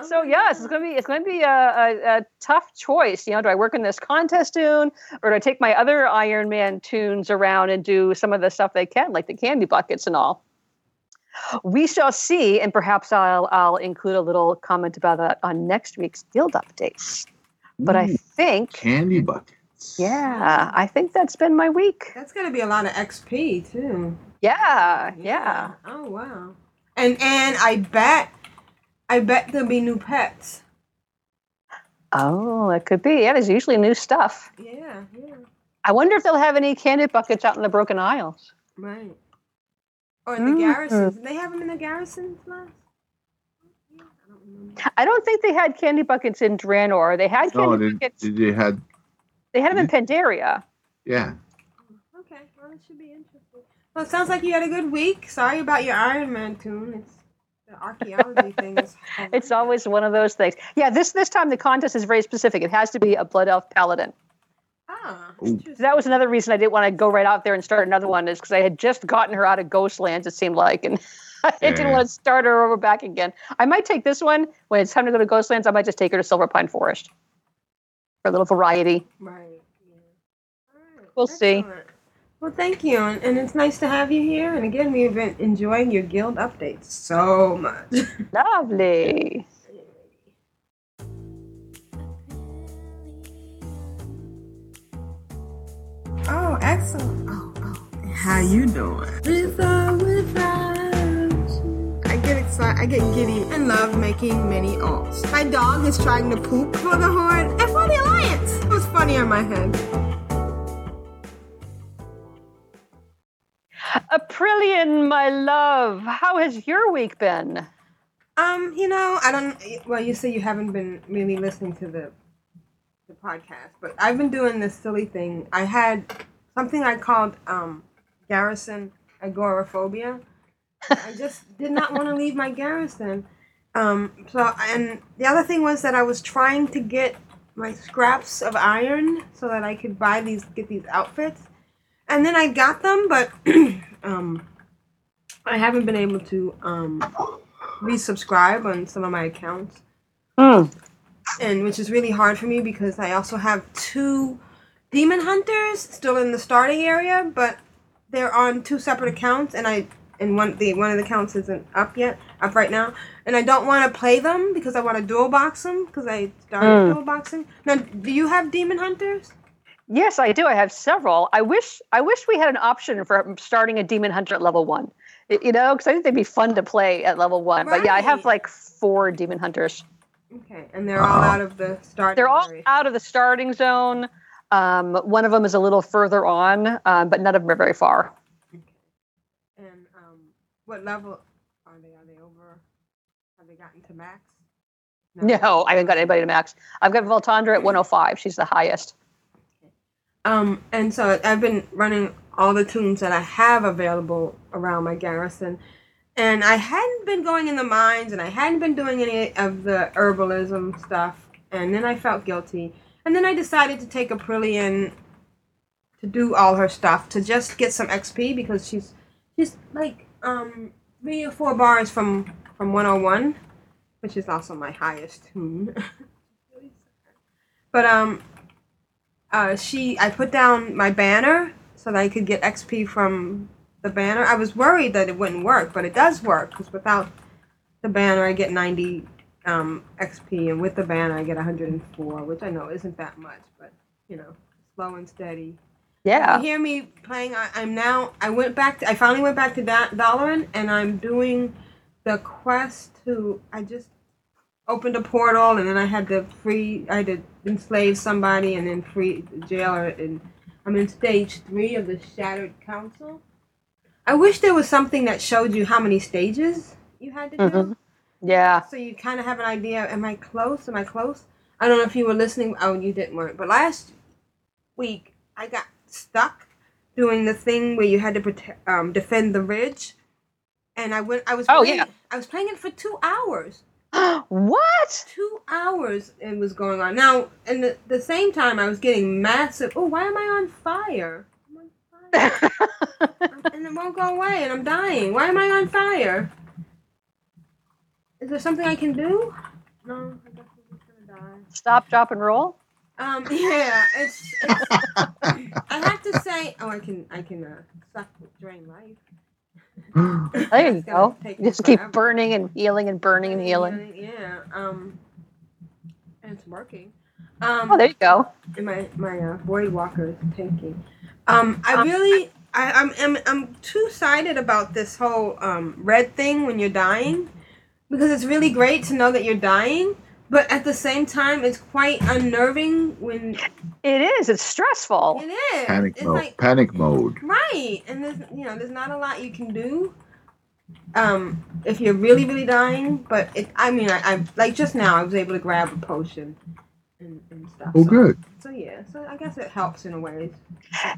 so yes, it's gonna be it's gonna be a, a, a tough choice. You know, do I work in this contest toon or do I take my other Iron Man toons around and do some of the stuff they can, like the candy buckets and all? We shall see, and perhaps I'll I'll include a little comment about that on next week's guild updates. But I think candy buckets. yeah, I think that's been my week. That's going to be a lot of XP, too. Yeah, yeah. Oh, wow. And and I bet, I bet there'll be new pets. Oh, it could be. Yeah, there's usually new stuff. Yeah, yeah. I wonder if they'll have any candy buckets out in the Broken Isles. Right. Or in the Mm. garrisons. Did they have them in the garrisons last? Yeah, I don't. I don't think they had candy buckets in Draenor. They had No, candy buckets. they had They had them in Pandaria. Yeah. Okay, well, it should be interesting. Well, it sounds like you had a good week. Sorry about your Iron Man toon. It's the archaeology thing. Is It's always one of those things. Yeah, this this time the contest is very specific. It has to be a blood elf paladin. Ah, Ooh. interesting. So that was another reason I didn't want to go right out there and start another one, is because I had just gotten her out of Ghostlands, it seemed like, and I didn't want to start her over back again. I might take this one when it's time to go to Ghostlands. I might just take her to Silverpine Forest for a little variety. Right. Yeah. All right, We'll see. Well, thank you, and, and it's nice to have you here. And again, we've been enjoying your guild updates so much. Lovely. Oh, excellent. Oh, oh. How you doing? With or without you. I get excited, I get giddy and love making mini alts. My dog is trying to poop for the horn and for the Alliance. It was funny on my head. Aprillian, my love, how has your week been? Um, you know, I don't. Well, you say you haven't been really listening to the the podcast, but I've been doing this silly thing. I had something I called um, garrison agoraphobia. I just did not want to leave my garrison. Um, so, and the other thing was that I was trying to get my scraps of iron so that I could buy these, get these outfits, and then I got them, but um, I haven't been able to um resubscribe on some of my accounts Hmm. And which is really hard for me because I also have two demon hunters still in the starting area, but they're on two separate accounts, and I and one the one of the accounts isn't up yet, up right now, and I don't want to play them because I want to dual box them because I started Mm. dual boxing. Now, do you have demon hunters? Yes, I do. I have several. I wish I wish we had an option for starting a demon hunter at level one. You know, because I think they'd be fun to play at level one. But yeah, I have like four demon hunters. Okay, and they're all out of the starting. They're all area. out of the starting zone. Um, one of them is a little further on, um, but none of them are very far. And um, what level are they? Are they over? Have they gotten to max? No, I haven't got anybody to max. I've got Voltandra at 105. She's the highest. Um, and so I've been running all the toons that I have available around my garrison. And I hadn't been going in the mines and I hadn't been doing any of the herbalism stuff. And then I felt guilty. And then I decided to take Aprillian to do all her stuff to just get some XP because she's she's like um three or four bars from from 101, which is also my highest toon. but um uh she I put down my banner so that I could get XP from the banner. I was worried that it wouldn't work, but it does work because without the banner I get 90 um, XP, and with the banner I get 104, which I know isn't that much, but you know, slow and steady. Yeah. You hear me playing? I, I'm now. I went back. To, I finally went back to that Dalaran, and I'm doing the quest to. I just opened a portal, and then I had to free. I had to enslave somebody, and then free the jailer. And I'm in stage three of the Shattered Council. I wish there was something that showed you how many stages you had to do. Mhm. Yeah. So you kind of have an idea. Am I close? Am I close? I don't know if you were listening. Oh, you didn't work. But last week I got stuck doing the thing where you had to protect, um, defend the ridge, and I went. I was. Oh, playing, yeah. I was playing it for two hours. what? Two hours it was going on. Now, and the, the same time, I was getting massive. Oh, why am I on fire? I'm on fire. and it won't go away, and I'm dying. Why am I on fire? Is there something I can do? No, I guess I'm just gonna die. Stop, drop, and roll. Um, yeah, it's. it's I have to say, oh, I can, I can uh, suck drain life. There you go. You just keep burning and healing and burning and healing. Yeah. Um, and it's working. Um, Oh, there you go. and my my uh, void walker is tanking. Um, I really, I, I'm, I'm I'm two sided about this whole um red thing when you're dying, because it's really great to know that you're dying, but at the same time, it's quite unnerving when It is. It's stressful. it is. Panic it's mode. like Panic mode. right, and there's you know there's not a lot you can do. Um, if you're really really dying, but it, I mean, I, I like just now I was able to grab a potion and, and stuff. Oh, so- good. So yeah, so I guess it helps in a way.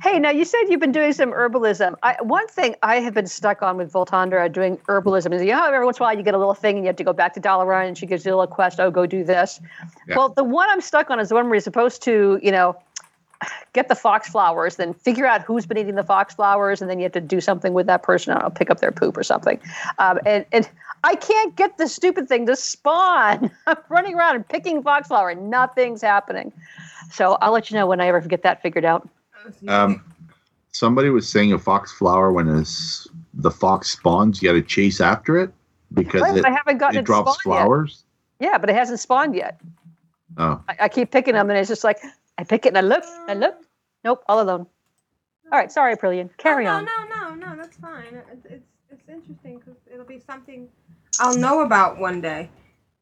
Hey, now you said you've been doing some herbalism. I, one thing I have been stuck on with Voltandra doing herbalism is you know every once in a while you get a little thing and you have to go back to Dalaran and she gives you a little quest. Oh, go do this. Yeah. Well, the one I'm stuck on is the one where you're supposed to, you know, get the fox flowers, then figure out who's been eating the fox flowers, and then you have to do something with that person. I don't pick up their poop or something. Um, and and I can't get the stupid thing to spawn. I'm running around and picking fox foxflower, and nothing's happening. So I'll let you know when I ever get that figured out. Um, somebody was saying a fox flower when the fox spawns, you got to chase after it because Right, it, I haven't gotten it it, drops spawned yet. flowers. Yeah, but it hasn't spawned yet. Oh, I, I keep picking them, and it's just like I pick it and I look, I look. Nope, all alone. All right, sorry, Aprillian. Carry oh, on. No, no, no, no, that's fine. It's it's, it's interesting because it'll be something I'll know about one day.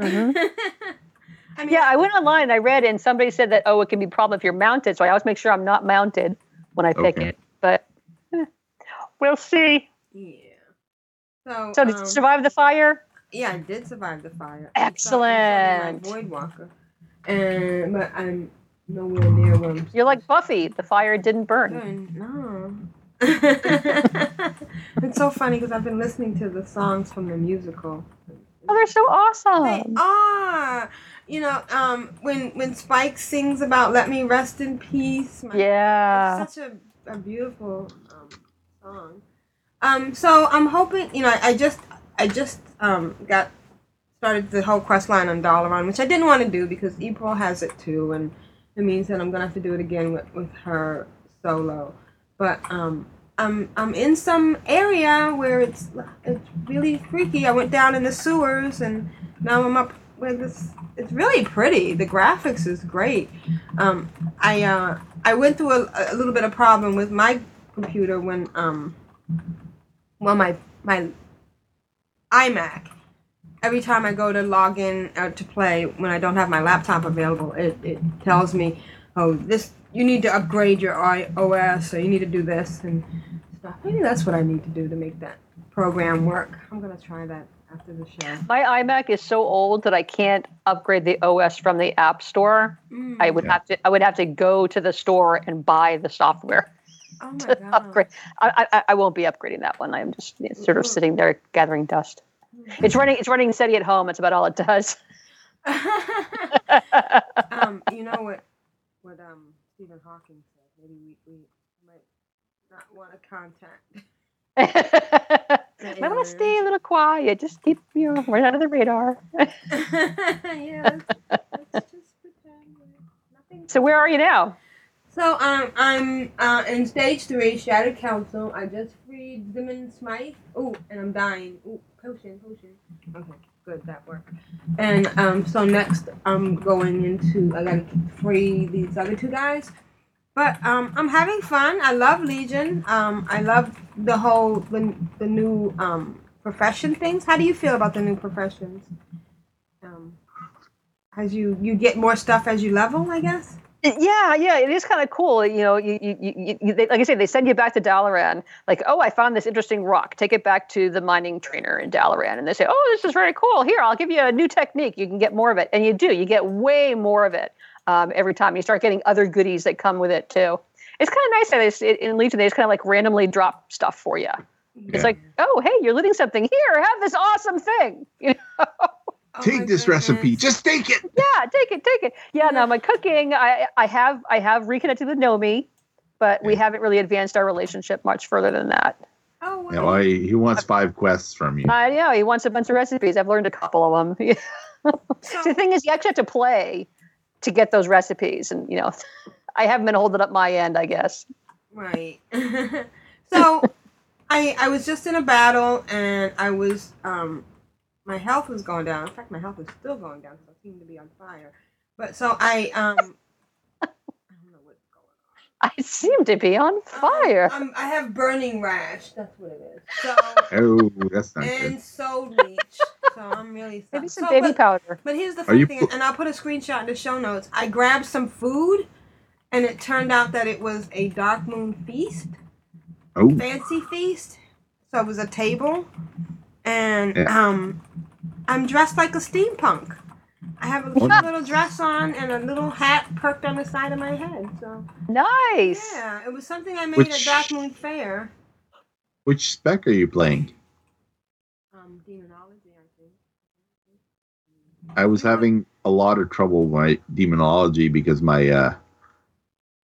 Mhm. I mean, Yeah, I went online and I read, and somebody said that oh, it can be a problem if you're mounted. So I always make sure I'm not mounted when I pick Okay. it. But eh, we'll see. yeah. So, So did you um, survive the fire? Yeah, I did survive the fire. I'm I'm Excellent. so my Void Walker, and but I'm nowhere near where I'm You're like Buffy. The fire didn't burn. No. it's so funny because I've been listening to the songs from the musical. Oh, they're so awesome. They awesome. are. You know, um, when when Spike sings about "Let Me Rest in Peace," my, Yeah. it's such a, a beautiful um, song. Um, so I'm hoping, you know, I, I just I just um, got started the whole quest line on Dalaran, which I didn't want to do because April has it too, and it means that I'm gonna have to do it again with, with her solo. But um, I'm I'm in some area where it's it's really freaky. I went down in the sewers, and now I'm up where this. It's really pretty. The graphics is great. Um, I uh, I went through a, a little bit of problem with my computer when um, well my my iMac. Every time I go to log in uh, to play, when I don't have my laptop available, it, it tells me, "Oh, this you need to upgrade your iOS, or you need to do this and stuff." Maybe that's what I need to do to make that program work. I'm gonna try that after the show. My iMac is so old that I can't upgrade the OS from the App Store. Mm. I would Yeah. have to. I would have to go to the store and buy the software Oh my to god. upgrade. I, I, I won't be upgrading that one. I'm just sort of sitting there gathering dust. It's running. It's running steady at home. That's about all it does. um, you know what? What um Stephen Hawking said. Maybe we, we might not want to contact. I want to stay a little quiet. Just keep you know right of the radar. yeah. Let's, let's just pretend nothing. so where are you now? So um, I'm uh, in stage three, Shattered Council. I just freed Demon Smite. Oh, and I'm dying. Oh, potion, potion. Okay, good, that worked. And um, so next I'm going into. I gotta free these other two guys. But um, I'm having fun. I love Legion. Um, I love the whole the, the new um profession things. How do you feel about the new professions? Um, as you you get more stuff as you level, I guess. Yeah, yeah, it is kind of cool. You know, you, you, you, they, like I say, they send you back to Dalaran. Like, oh, I found this interesting rock. Take it back to the mining trainer in Dalaran, and they say, oh, this is very cool. Here, I'll give you a new technique. You can get more of it, and you do. You get way more of it um, every time. You start getting other goodies that come with it too. It's kind of nice that they, in Legion they just kind of like randomly drop stuff for you. It's like, oh, hey, you're looting something. Here, have this awesome thing. You know? Oh Take this recipe. Just take it. yeah, take it, take it. Yeah, no, my cooking, I, I have, I have reconnected with Nomi, but we haven't really advanced our relationship much further than that. Oh, wow. You know, he, he wants five quests from you. I know he wants a bunch of recipes. I've learned a couple of them. So- the thing is, you actually have to play to get those recipes, and you know, I haven't been holding up my end, I guess. Right. so I I was just in a battle and I was um my health was going down. In fact, my health is still going down because I seem to be on fire. But so I um I don't know what's going on. I seem to be on fire. Um, I have burning rash. That's what it is. So Oh, that's not and good. so leech. So I'm really Maybe some so, baby but, powder. But here's the funny thing, pu- and I'll put a screenshot in the show notes. I grabbed some food, and it turned out that it was a Darkmoon feast, Oh, fancy feast. So it was a table, and Yeah. um, I'm dressed like a steampunk. I have a cute little dress on and a little hat perked on the side of my head. So Nice. yeah, it was something I made Which- at Darkmoon Faire. which spec are you playing? Um, demonology, I think. I was having a lot of trouble with my demonology because my uh,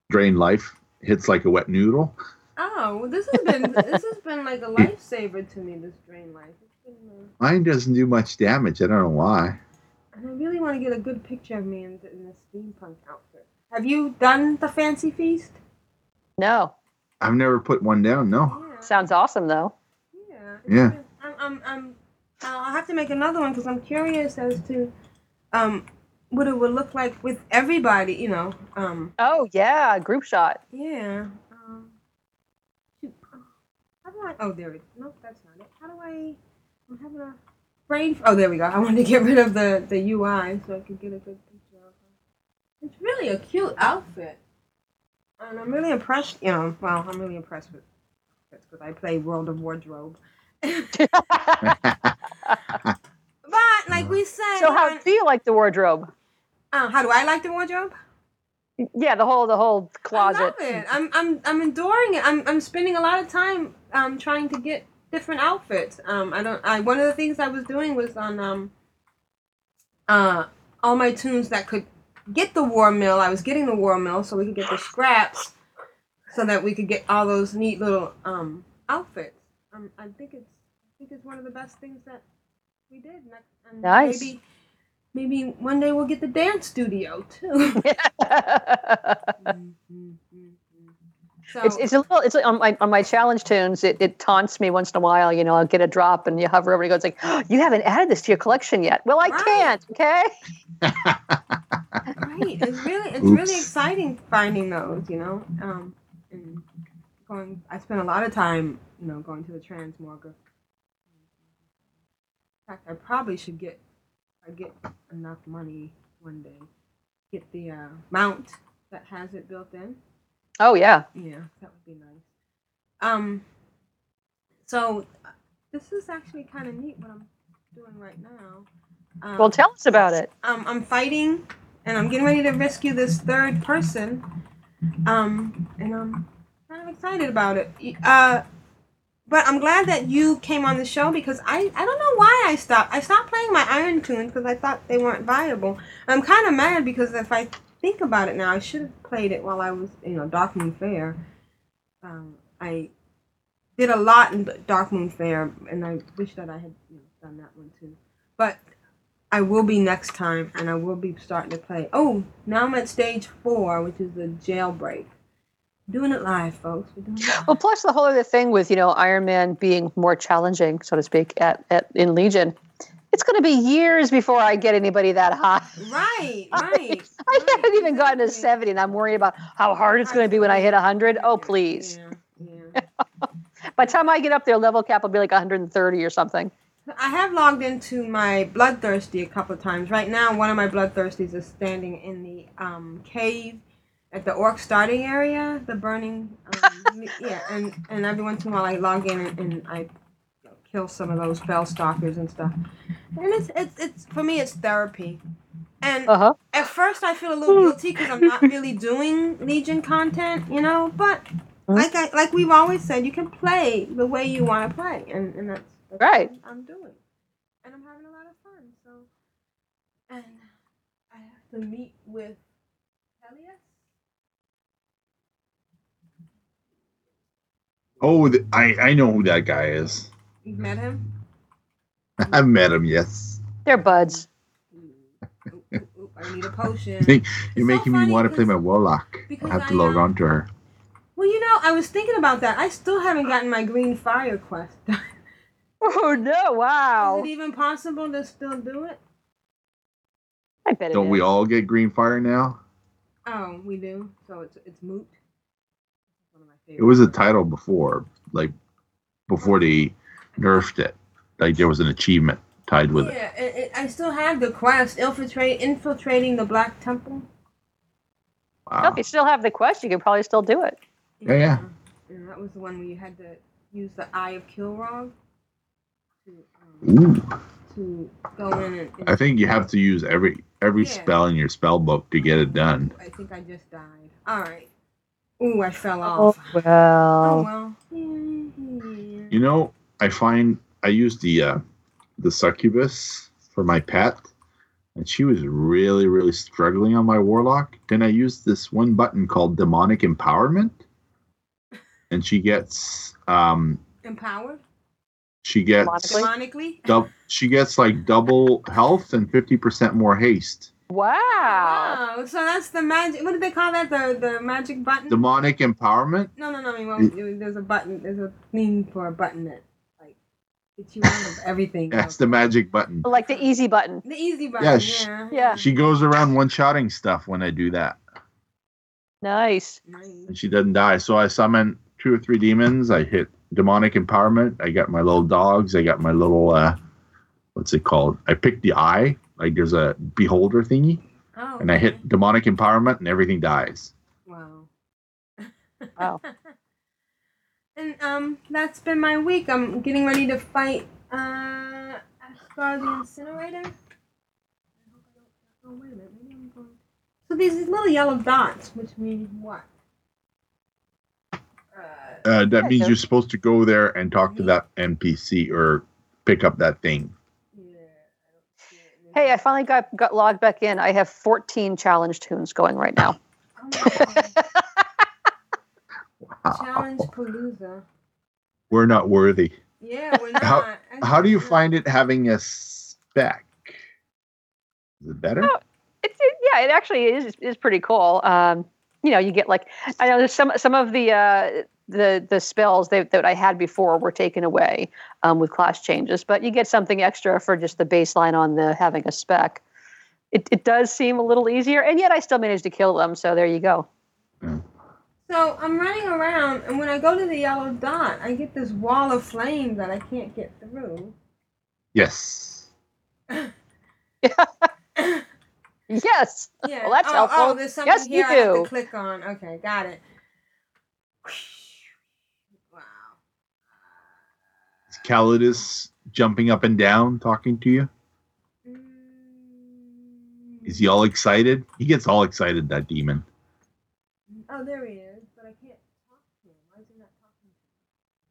drain life hits like a wet noodle. Oh, well, this has been this has been like a lifesaver to me. This drain life. It's been, Mine doesn't do much damage. I don't know why. and I really want to get a good picture of me in, th- in this steampunk outfit. Have you done the fancy feast? No, I've never put one down. No. Yeah. sounds awesome though. Yeah. Yeah. I'm, I'm, I'm, I'll have to make another one because I'm curious as to um, what it would look like with everybody, you know. Um, Oh yeah, group shot. yeah. Um. How do I? Oh, there it. Nope, that's not it. How do I? I'm having a brain. Oh, there we go. I wanted to get rid of the the UI so I could get a good picture of her. It's really a cute outfit, and I'm really impressed. You know, well, I'm really impressed with that's because I play World of Wardrobe. But like we said, So how do you like the wardrobe? uh, how do I like the wardrobe? Yeah, the whole the whole closet. I love it. I'm I'm I'm adoring it. I'm I'm spending a lot of time um trying to get different outfits. Um I don't I one of the things I was doing was on um uh all my toons that could get the war mill. I was getting the war mill so we could get the scraps so that we could get all those neat little um outfits. Um I think it's I think it's one of the best things that we did. Next, and Nice. Maybe maybe one day we'll get the dance studio too. So, It's, it's a little it's like on my on my challenge toons it, it taunts me once in a while you know I'll get a drop and you hover over and it goes like "Oh, you haven't added this to your collection yet well I Right. can't okay right. It's really it's Oops. really exciting finding those, you know. Um, and going, I spent a lot of time, you know, going to the Transmorga. In fact, I probably should get, I get enough money one day, get the uh, mount that has it built in. Oh yeah Yeah, that would be nice. Um, so this is actually kind of neat what I'm doing right now. Um, Well, tell us about it. um, I'm fighting, and I'm getting ready to rescue this third person. Um, and I'm kind of excited about it. Uh, but I'm glad that you came on the show because I, I don't know why I stopped. I stopped playing my Iron toons because I thought they weren't viable. I'm kind of mad because if I think about it now, I should have played it while I was, you know, Darkmoon Faire. Um, I did a lot in Darkmoon Faire, and I wish that I had you know, done that one too. But I will be next time, and I will be starting to play. Oh, now I'm at stage four, which is the jailbreak. Doing it live, folks. It live. Well, plus the whole other thing with you know Iron Man being more challenging, so to speak, at, at in Legion, it's going to be years before I get anybody that high. Right, right. I haven't even gotten to seventy, and I'm worried about how hard it's going to be when I hit hundred. Oh, please! By the time I get up there, level cap will be like 130 or something. I have logged into my Bloodthirsty a couple of times. Right now, one of my Bloodthirsties is standing in the um, cave at the orc starting area, the burning. Um, yeah, and, and every once in a while I log in and, and I kill some of those felstalkers and stuff. And it's, it's, it's for me, it's therapy. And Uh-huh. at first, I feel a little guilty because I'm not really doing Legion content, you know. But like I like we've always said, you can play the way you want to play, and, and that's, that's Right. what I'm doing, and I'm having a lot of fun. So, and I have to meet with Elias. Oh, th- I I know who that guy is. You've met him. I've met him. Yes. They're buds. Oop, I need a potion. You're making me want to play my warlock. I have to I, log um, on to her. Well, you know, I was thinking about that. I still haven't gotten my green fire quest. done. Oh no! Wow. Is it even possible to still do it? I bet it is. Don't we all get green fire now? Oh, we do. So it's it's moot. One of my It was a title before, like before they nerfed it. Like there was an achievement tied with it. Yeah, it, it, I still have the quest infiltrate infiltrating the Black Temple. Well, if you still have the quest, you can probably still do it. Yeah, yeah. And that was the one where you had to use the Eye of Kilrogg um, Ooh. to go in and. and I think you have to use every every Yeah. spell in your spell book to get it done. I think I just died. All right. Ooh, I fell Oh off. Oh well. well. You know, I find I used the uh, the succubus for my pet, and she was really really struggling on my warlock. Then I used this one button called demonic empowerment, and she gets um Empowered she gets demonically. dub- she gets like double health and fifty percent more haste. Wow. Oh, so that's the magic. What do they call that? The the magic button. Demonic empowerment. No, no, no. I mean, well, there's a button. There's a thing for a button that like you out of everything. That's the magic button. Like the easy button. The easy button. Yeah, Yeah. Yeah. She goes around one shotting stuff when I do that. Nice. and she doesn't die. So I summon two or three demons. I hit demonic empowerment. I got my little dogs. I got my little uh, what's it called? I picked the eye. Like there's a beholder thingy, Oh, and I hit demonic empowerment, and everything dies. Wow. Wow. And um, that's been my week. I'm getting ready to fight uh, Ascar the Incinerator. Oh wait a minute. Maybe I'm going. So these little yellow dots, which mean what? Uh, that means you're supposed to go there and talk to that NPC or pick up that thing. Hey, I finally got got logged back in. I have 14 challenge toons going right now. Challenge Palooza. We're not worthy. Yeah, we're not. How how do you find it having a spec? Is it better? It's it, yeah, it actually is is pretty cool. Um, you know, you get like I know there's some some of the uh, the the spells that, that I had before were taken away um, with class changes, but you get something extra for just the baseline on the having a spec. It it does seem a little easier, and yet I still managed to kill them. So there you go. So I'm running around, and when I go to the yellow dot, I get this wall of flame that I can't get through. Yes. Yes. Yeah. Well, that's oh, oh helpful. Oh, there's something yes, here you I have do. to click on. Okay, got it. Wow. Is Calydus jumping up and down talking to you? Mm. Is he all excited? He gets all excited, that demon. Oh, there he is, but I can't talk to him. Why is he not talking to me?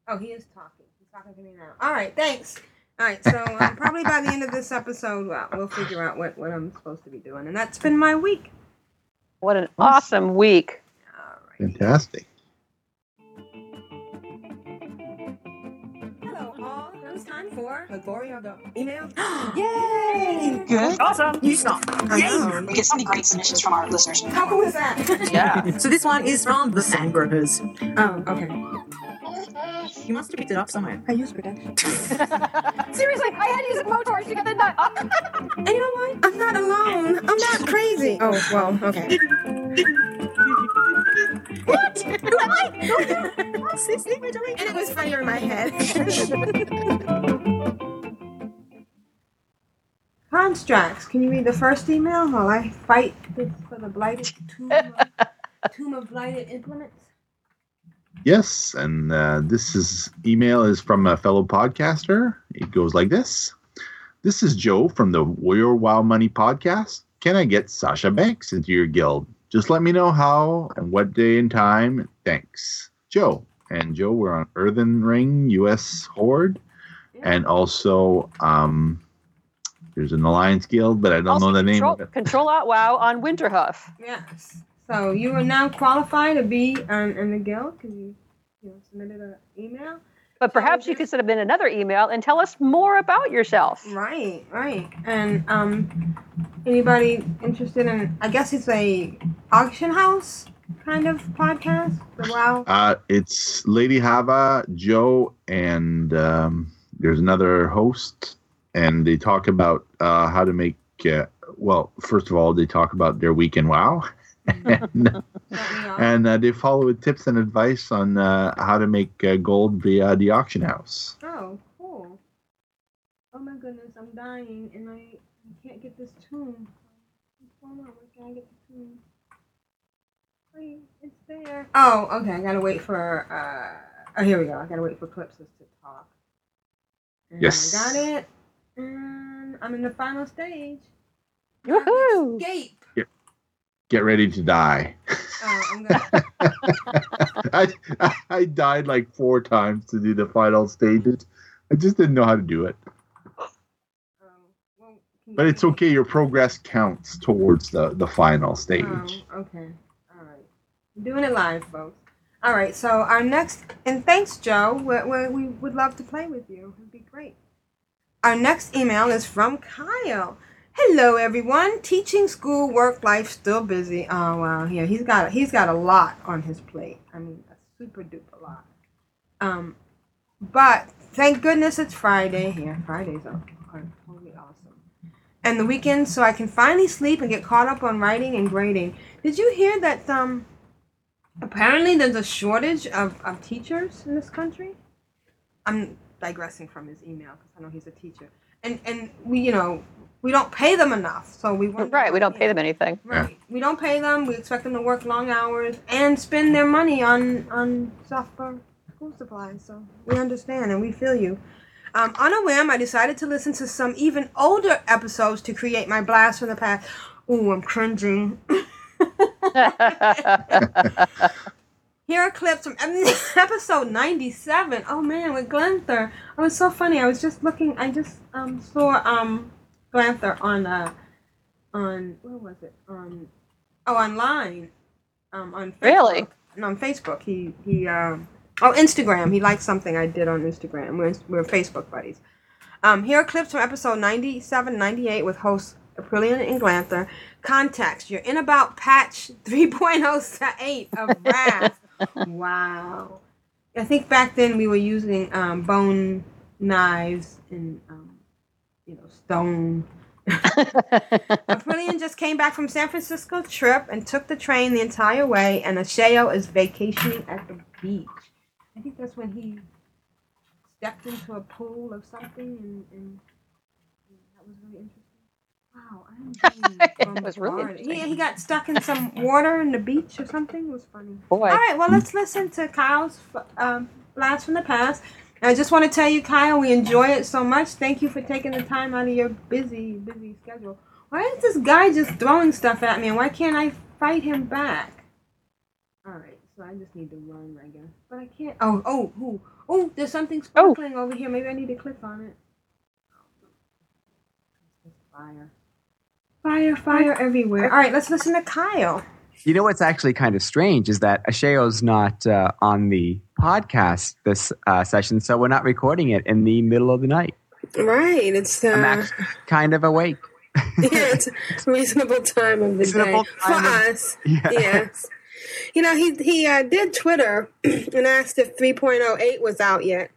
Oh, he is talking. He's talking to me now. All right, thanks. All right, so um, probably by the end of this episode, well, we'll figure out what, what I'm supposed to be doing. And that's been my week. What an awesome week. Fantastic. Hello, all. Now it's time for the glory of the email. Yay! Good. Awesome. You stop. I know. We get so many great submissions from our listeners. How cool is that? Yeah. so this one is from the Sandgropers. Oh, okay. You must have picked it up somewhere. I use protection. Seriously, I had to use a motors to get the nut. And you know what? I'm not alone. I'm not crazy. Oh, well, okay. What? Who am I? What's this thing we're doing? And it was funnier in my head. Constrax, can you read the first email while I fight for the blighted tome of, tome of blighted implements? Yes, and uh, this is email is from a fellow podcaster. It goes like this: This is Joe from the Warrior Wow Money podcast. Can I get Sasha Banks into your guild? Just let me know how and what day and time. Thanks, Joe. And Joe, we're on Earthen Ring U.S. Horde, and also um, there's an Alliance guild, but I don't know the name Control, of it. Control Alt Wow on Winterhoof. Yes. So you are now qualified to be um, in the guild because you, you know, submitted an email. But perhaps you could send in another email and tell us more about yourself. Right, right. And um, anybody interested in? I guess it's a auction house kind of podcast. Wow. Uh, it's Lady Hava, Joe, and um, there's another host, and they talk about uh, how to make. Uh, well, first of all, they talk about their weekend wow, and, and uh, they follow with tips and advice on uh, how to make uh, gold via the auction house. Oh, cool. Oh my goodness, I'm dying and I, I can't get this tune. What's going on? Where can I get the tune? Wait, it's there. Oh, okay. I gotta wait for. uh Oh, here we go. I gotta wait for Clipsis to talk. And Yes. I got it. And I'm in the final stage. Woohoo! Escape. Get ready to die. Oh, I'm gonna. I, I died like four times to do the final stages. I just didn't know how to do it. Um, but it's okay. Your progress counts towards the the final oh, stage. Oh, okay. All right. I'm doing it live, folks. All right. So our next, and thanks, Joe. We, we, we would love to play with you. It'd be great. Our next email is from Kyle. Hello, everyone. Teaching, school, work, life, still busy. Oh wow, yeah, he's got he's got a lot on his plate. I mean, a super duper lot. Um, but thank goodness it's Friday. Yeah, Fridays are, are totally awesome. And the weekend, so I can finally sleep and get caught up on writing and grading. Did you hear that? Um, apparently there's a shortage of, of teachers in this country. I'm digressing from his email because I know he's a teacher, and and we you know we don't pay them enough, so we wonder Right, we don't pay them anything. Right. We don't pay them. We expect them to work long hours and spend their money on on stuff for school supplies. So we understand and we feel you. Um, on a whim, I decided to listen to some even older episodes to create my blast from the past. Ooh, I'm cringing. Here are clips from episode 97. Oh man, with Glanther. Oh, was so funny. I was just looking. I just um saw um Glanther on uh on where was it? On oh online um on Facebook. Really? no on Facebook he he um oh Instagram. He liked something I did on Instagram. We're we're Facebook buddies. Um here are clips from episode 97 98 with hosts Aprillian and Glanther. Context you're in about patch 3.08 of Wrath. Wow. I think back then we were using um bone knives and you know stone Aprillian just came back from San Francisco trip and took the train the entire way, and Asheo is vacationing at the beach. I think that's when he stepped into a pool of something, and, and, and that was really interesting. Wow, I am That was really. Yeah, he got stuck in some water in the beach or something. It was funny. Boy. All right, well, let's listen to Kyle's um, blast from the past. I just want to tell you, Kyle, we enjoy it so much. Thank you for taking the time out of your busy, busy schedule. Why is this guy just throwing stuff at me, and why can't I fight him back? All right, so I just need to run, I guess. But I can't. Oh, oh, oh, oh! There's something oh. sparkling over here. Maybe I need to click on it. Fire, fire, fire everywhere. All right, let's listen to Kyle. You know what's actually kind of strange is that Asheo's not uh, on the podcast this uh, session, so we're not recording it in the middle of the night. Right. It's uh, I'm actually kind of awake. yeah, it's a reasonable time of the Reasonable day time for of- us. Yeah. Yes. You know, he he uh, did Twitter and asked if 3.08 was out yet.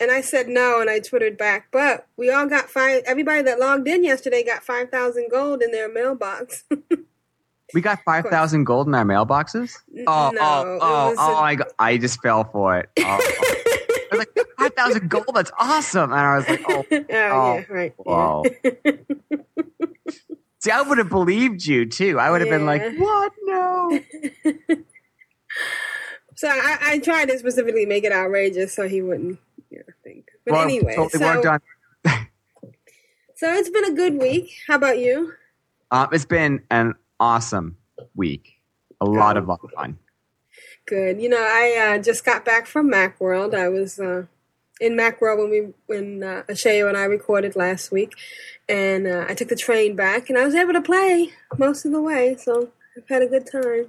And I said no, and I twittered back. But we all got five. Everybody that logged in yesterday got five thousand gold in their mailbox. We got five thousand gold in our mailboxes. Oh, no, oh, oh, oh! a- I got, I just fell for it. Oh, I was like five thousand gold. That's awesome. And I was like, oh, oh, yeah, right. wow. See, I would have believed you too. I would have been like, what? No. So I, I tried to specifically make it outrageous so he wouldn't you know, think. But Well, anyway, totally so, so it's been a good week. How about you? Um, it's been an awesome week. A lot of fun. Good. You know, I uh, just got back from Macworld. I was uh, in Macworld when we when uh, Asheo and I recorded last week, and uh, I took the train back, and I was able to play most of the way. So I've had a good time.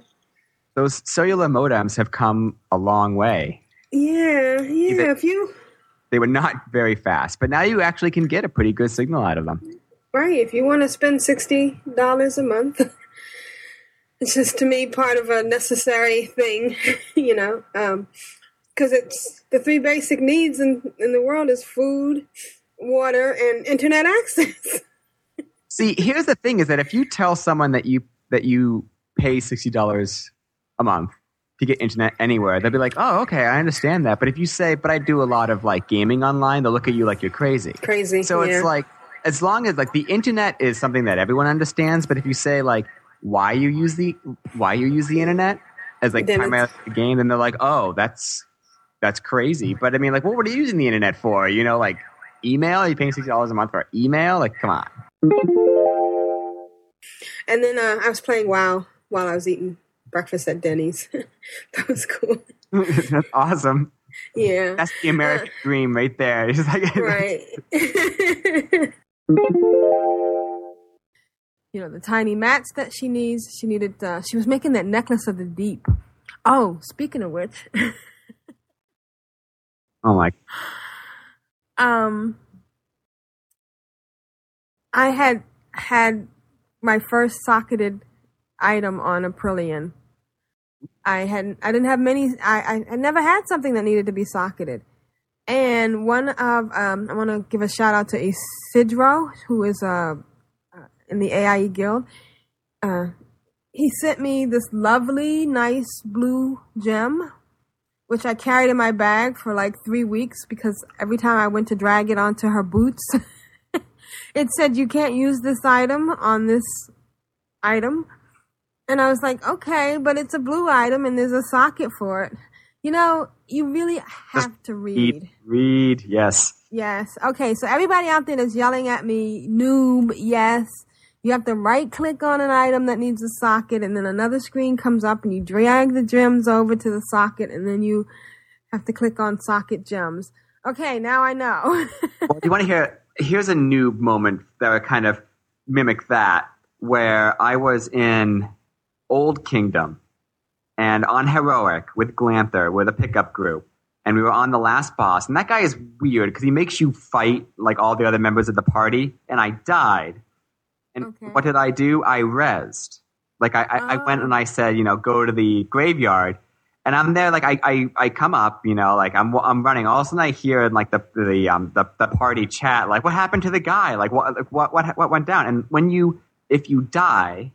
Those cellular modems have come a long way. Yeah, yeah. Even- If you They were not very fast, but now you actually can get a pretty good signal out of them. right, if you want to spend sixty dollars a month, it's just to me part of a necessary thing, you know, um, because it's the three basic needs in in the world is food, water, and internet access. See, here's the thing: is that if you tell someone that you that you pay sixty dollars a month to get internet anywhere, they'll be like, "Oh, okay, I understand that." But if you say, "But I do a lot of like gaming online," they'll look at you like you're crazy. Crazy. So yeah. it's like, as long as like the internet is something that everyone understands, but if you say like why you use the why you use the internet as like Then primarily the game, then they're like, "Oh, that's that's crazy." But I mean, like, what were you using the internet for? You know, like email? Are you paying sixty dollars a month for email? Like, come on. And then uh, I was playing WoW while I was eating breakfast at Denny's. that was cool. That's awesome. Yeah. That's the American dream right there. It's like, right. You know the tiny mats that she needs. She needed. Uh, she was making that necklace of the deep. Oh, speaking of which, oh my. um, I had had my first socketed item on Aprillian. I hadn't. I didn't have many. I, I I never had something that needed to be socketed. And one of um, I want to give a shout out to Isidro, who is a uh, in the AIE Guild. Uh, he sent me this lovely, nice blue gem, which I carried in my bag for like three weeks because every time I went to drag it onto her boots, it said you can't use this item on this item. And I was like, okay, but it's a blue item and there's a socket for it. You know, you really have to read. Read, read, yes. Yes. Okay, so everybody out there that's yelling at me, noob, yes. You have to right click on an item that needs a socket, and then another screen comes up, and you drag the gems over to the socket, and then you have to click on socket gems. Okay, now I know. well, you want to hear? Here's a noob moment that would kind of mimic that, where I was in Old Kingdom and on Heroic with Glanther with a pickup group. And we were on the last boss. And that guy is weird because he makes you fight like all the other members of the party. And I died. And what did I do? I rezzed. Like I, I, I went and I said, you know, go to the graveyard. And I'm there, like I, I, I come up, you know, like I'm, I'm running. All of a sudden, I hear like the, the, um, the, the party chat, like, what happened to the guy? Like, what, like, what, what, what went down? And when you, if you die,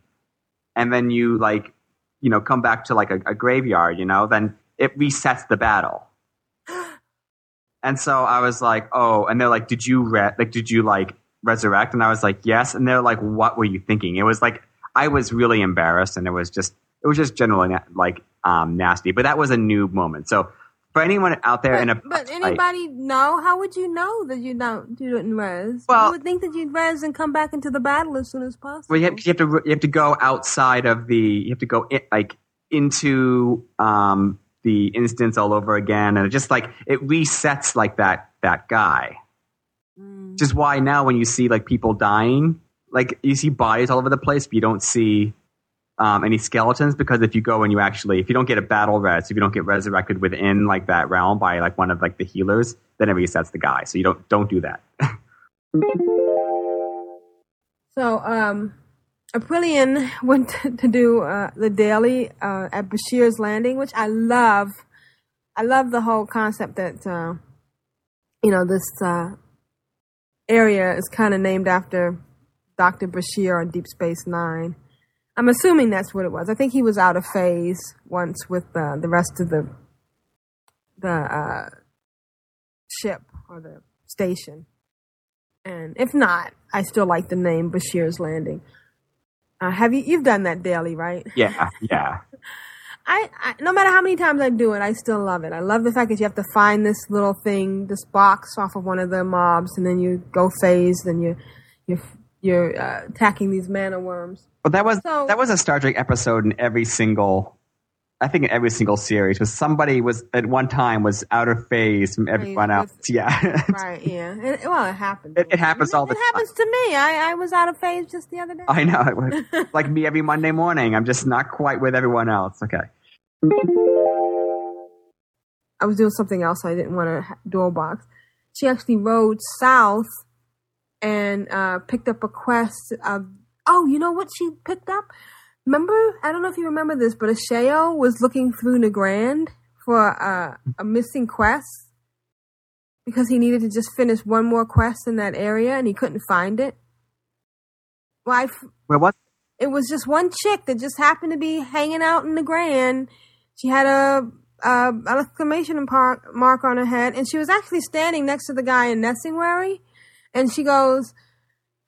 and then you like, you know, come back to like a, a graveyard, you know, then it resets the battle. And so I was like, oh, and they're like, did you re- like, did you like resurrect? And I was like, yes. And they're like, what were you thinking? It was like, I was really embarrassed, and it was just, it was just generally na- like um, nasty. But that was a noob moment. So For anyone out there in a But anybody know? How would you know that you don't you didn't res? Well- you would think that you'd res and come back into the battle as soon as possible. Well, you have, you have to you have to go outside of the you have to go in, like into um, the instance all over again, and it just like it resets like that that guy. Which is why now when you see like people dying, like you see bodies all over the place, but you don't see um, any skeletons because if you go and you actually if you don't get a battle res, if you don't get resurrected within like that realm by like one of like the healers, then it resets the guy. So you don't don't do that. So, um, Aprillian went to, to do uh, the daily uh, at Bashir's Landing, which I love. I love the whole concept that uh, you know this uh, area is kind of named after Doctor Bashir on Deep Space Nine. I'm assuming that's what it was. I think he was out of phase once with uh, the rest of the the uh, ship or the station. And if not, I still like the name Bashir's Landing. Uh, have you you've done that daily, right? yeah, yeah. I, I no matter how many times I do it, I still love it. I love the fact that you have to find this little thing, this box off of one of the mobs, and then you go phase, and you you you're uh, attacking these mana worms. Well, that was So- that was a Star Trek episode in every single, I think in every single series was somebody was at one time was out of phase from everyone else. Yeah, right? Yeah. It, well, it happens. it, it happens all the It time. happens to me. I, I was out of phase just the other day. I know, it was like me every Monday morning. I'm just not quite with everyone else. Okay, I was doing something else. I didn't want to door box. She actually rode south and uh, picked up a quest. Of, oh, you know what she picked up? Remember? I don't know if you remember this, but Asheo was looking through Nagrand for uh, a missing quest because he needed to just finish one more quest in that area and he couldn't find it. Well, I f- well, what? it was just one chick that just happened to be hanging out in the grand. She had a, a exclamation par- mark on her head, and she was actually standing next to the guy in Nessingwary. And she goes,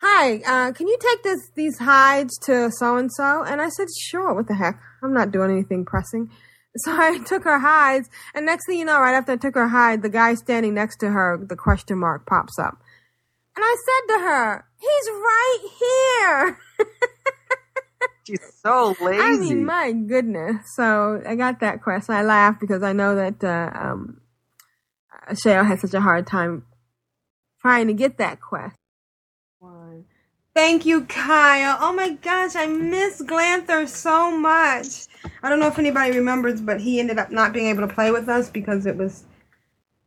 "Hi, uh, can you take this these hides to so and so?" And I said, "Sure. What the heck? I'm not doing anything pressing." So I took her hides, and next thing you know, right after I took her hide, the guy standing next to her, the question mark pops up. And I said to her, He's right here. She's so lazy. I mean, my goodness. So I got that quest. I laughed because I know that uh, um, Asheo had such a hard time trying to get that quest. Thank you, Kyle. Oh my gosh, I miss Glanther so much. I don't know if anybody remembers, but he ended up not being able to play with us because it was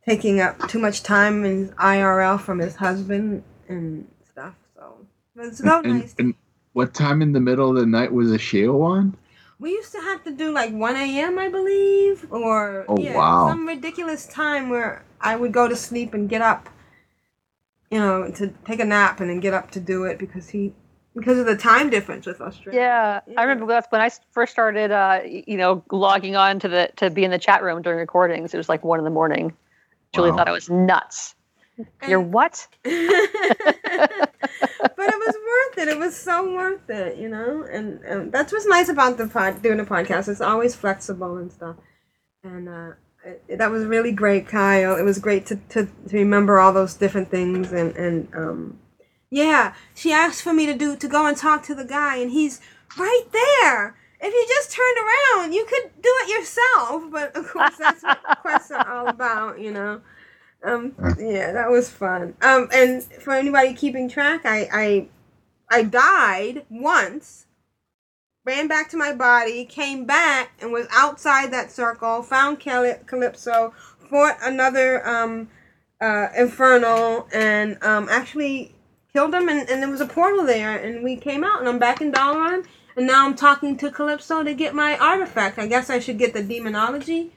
taking up too much time in his IRL from his husband and stuff. So it was so nice. and what time in the middle of the night was Asheo on? We used to have to do like 1 a.m., I believe, or Oh, yeah, wow. some ridiculous time where I would go to sleep and get up, you know, to take a nap and then get up to do it because he, because of the time difference with Australia. Yeah, I remember that's when I first started, uh, you know, logging on to the to be in the chat room during recordings. It was like one in the morning. Julie Wow. thought I was nuts. You're what? but it was worth it. It was so worth it, you know. And um, that's what's nice about the pod, doing a podcast. It's always flexible and stuff. And uh, it, that was really great, Kyle. It was great to, to, to remember all those different things. And and um, yeah, she asked for me to do to go and talk to the guy, and he's right there. If you just turned around, you could do it yourself. But of course, that's what quests are all about, you know. Um, yeah, that was fun. Um, and for anybody keeping track, I, I, I died once, ran back to my body, came back, and was outside that circle. Found Caly- Calydus, fought another um, uh, infernal, and um, actually killed him. And, and there was a portal there, and we came out, and I'm back in Dalaran. And now I'm talking to Calydus to get my artifact. I guess I should get the demonology.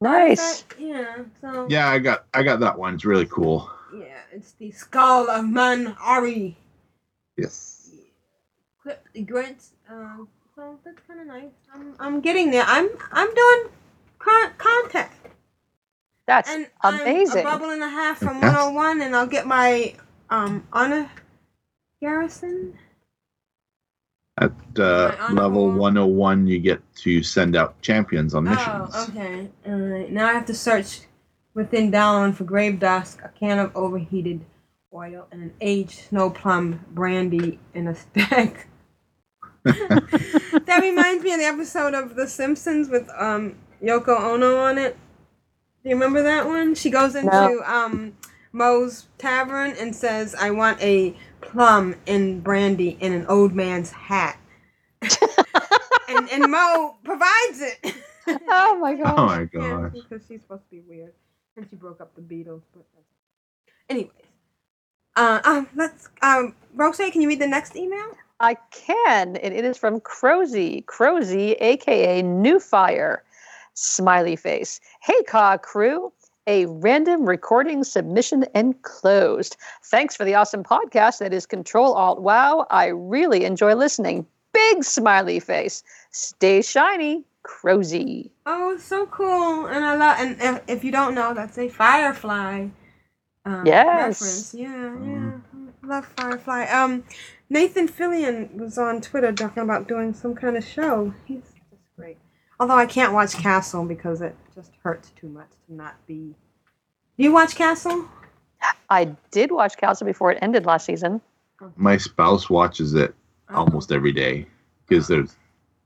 Nice. artifact. Yeah. So. Yeah, I got I got that one. It's really cool. Yeah, it's the skull of Man'ari. Yes. Clip the grants. Um, so that's kind of nice. I'm, I'm getting there. I'm I'm doing con- contact. That's and amazing. I'm a bubble and a half from 101, and I'll get my um honor garrison. At uh, level 101, you get to send out champions on missions. Oh, okay. Alright. Now I have to search within Dalaran for grave dust, a can of overheated oil, and an aged snow plum brandy in a stack. that reminds me of the episode of The Simpsons with um Yoko Ono on it. Do you remember that one? She goes into No. um Moe's tavern and says, "I want a plum in brandy in an old man's hat," and and Moe provides it. oh my god! Oh my Yeah, gosh. because she's supposed to be weird, and she broke up the Beatles. But anyways, uh, um, let's um, Rose, can you read the next email? I can, and it is from Crozy. Crozy, aka New Fire. Smiley face. Hey, Ka crew. A random recording submission enclosed. Thanks for the awesome podcast that is Control Alt Wow. I really enjoy listening. Big smiley face. Stay shiny, Crozy. Oh, it's so cool, and I love. And if, if you don't know, that's a Firefly. Um, Yes. Reference. Yeah, yeah. I love Firefly. Um, Nathan Fillion was on Twitter talking about doing some kind of show. He's just great. Although I can't watch Castle because it just hurts too much to not be. Do you watch Castle? I did watch Castle before it ended last season. My spouse watches it almost every day because there's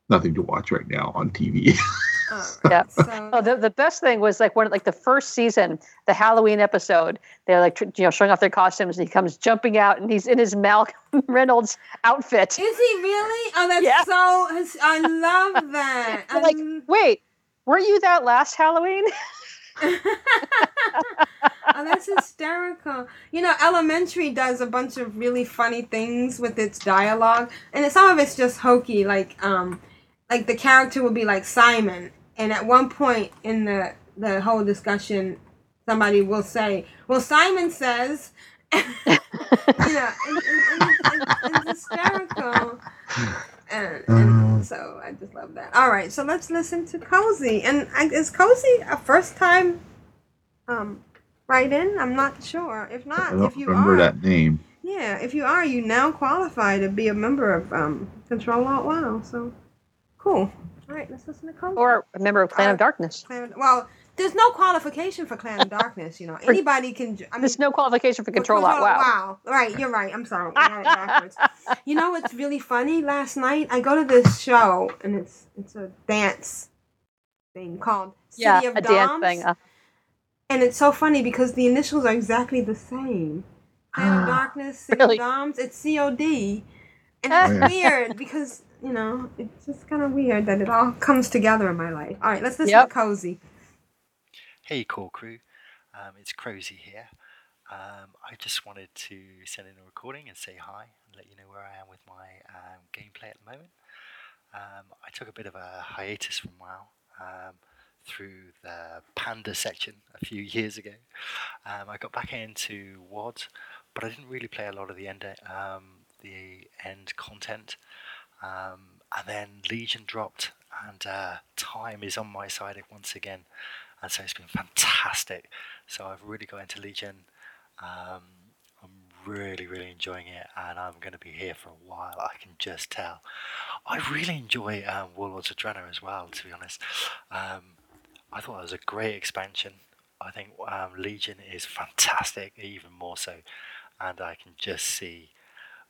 nothing to watch right now on TV. yeah. oh, the, the best thing was like one like the first season, the Halloween episode. They're like tr- you know showing off their costumes, and he comes jumping out, and he's in his Malcolm Reynolds outfit. Is he really? Oh, that's Yeah. so. I love that. You're like, wait, weren't you that last Halloween? oh, that's hysterical. You know, Elementary does a bunch of really funny things with its dialogue, and some of it's just hokey. Like, um, like the character will be like Simon, and at one point in the the whole discussion, somebody will say, "Well, Simon says," you know, and, and, and, and, and it's hysterical. And, and so I just love that. All right, so let's listen to Cozy. And I, is Cozy a first time um, write in? I'm not sure. If not, if you remember are, that name. yeah, if you are, you now qualify to be a member of um, Control Alt Wow. So cool. All right, let's listen to Cozy. or a member of Clan of Darkness? Clan, well, there's no qualification for Clan of Darkness. You know, anybody can. I mean, There's no qualification for Control Alt Wow. Wow. Right, you're right. I'm sorry. I had it backwards. you know what's really funny? Last night I go to this show and it's it's a dance thing called City Yeah, of a Doms. dance thing. Uh, And it's so funny because the initials are exactly the same. Clan of Darkness, City Really? of Doms. It's COD. And Oh, it's weird because, you know, it's just kind of weird that it all comes together in my life. All right, let's listen Yep. to Cozy. Hey, core crew. Um, it's Crozy here. Um, I just wanted to send in a recording and say hi and let you know where I am with my um, gameplay at the moment. Um, I took a bit of a hiatus from WoW um, through the Panda section a few years ago. Um, I got back into WOD, but I didn't really play a lot of the end um, the end content. Um, and then Legion dropped, and uh, time is on my side once again, and so it's been fantastic. So I've really got into Legion. Um, I'm really, really enjoying it, and I'm going to be here for a while. I can just tell. I really enjoy um, Warlords of Draenor as well, to be honest. Um, I thought it was a great expansion. I think um, Legion is fantastic, even more so, and I can just see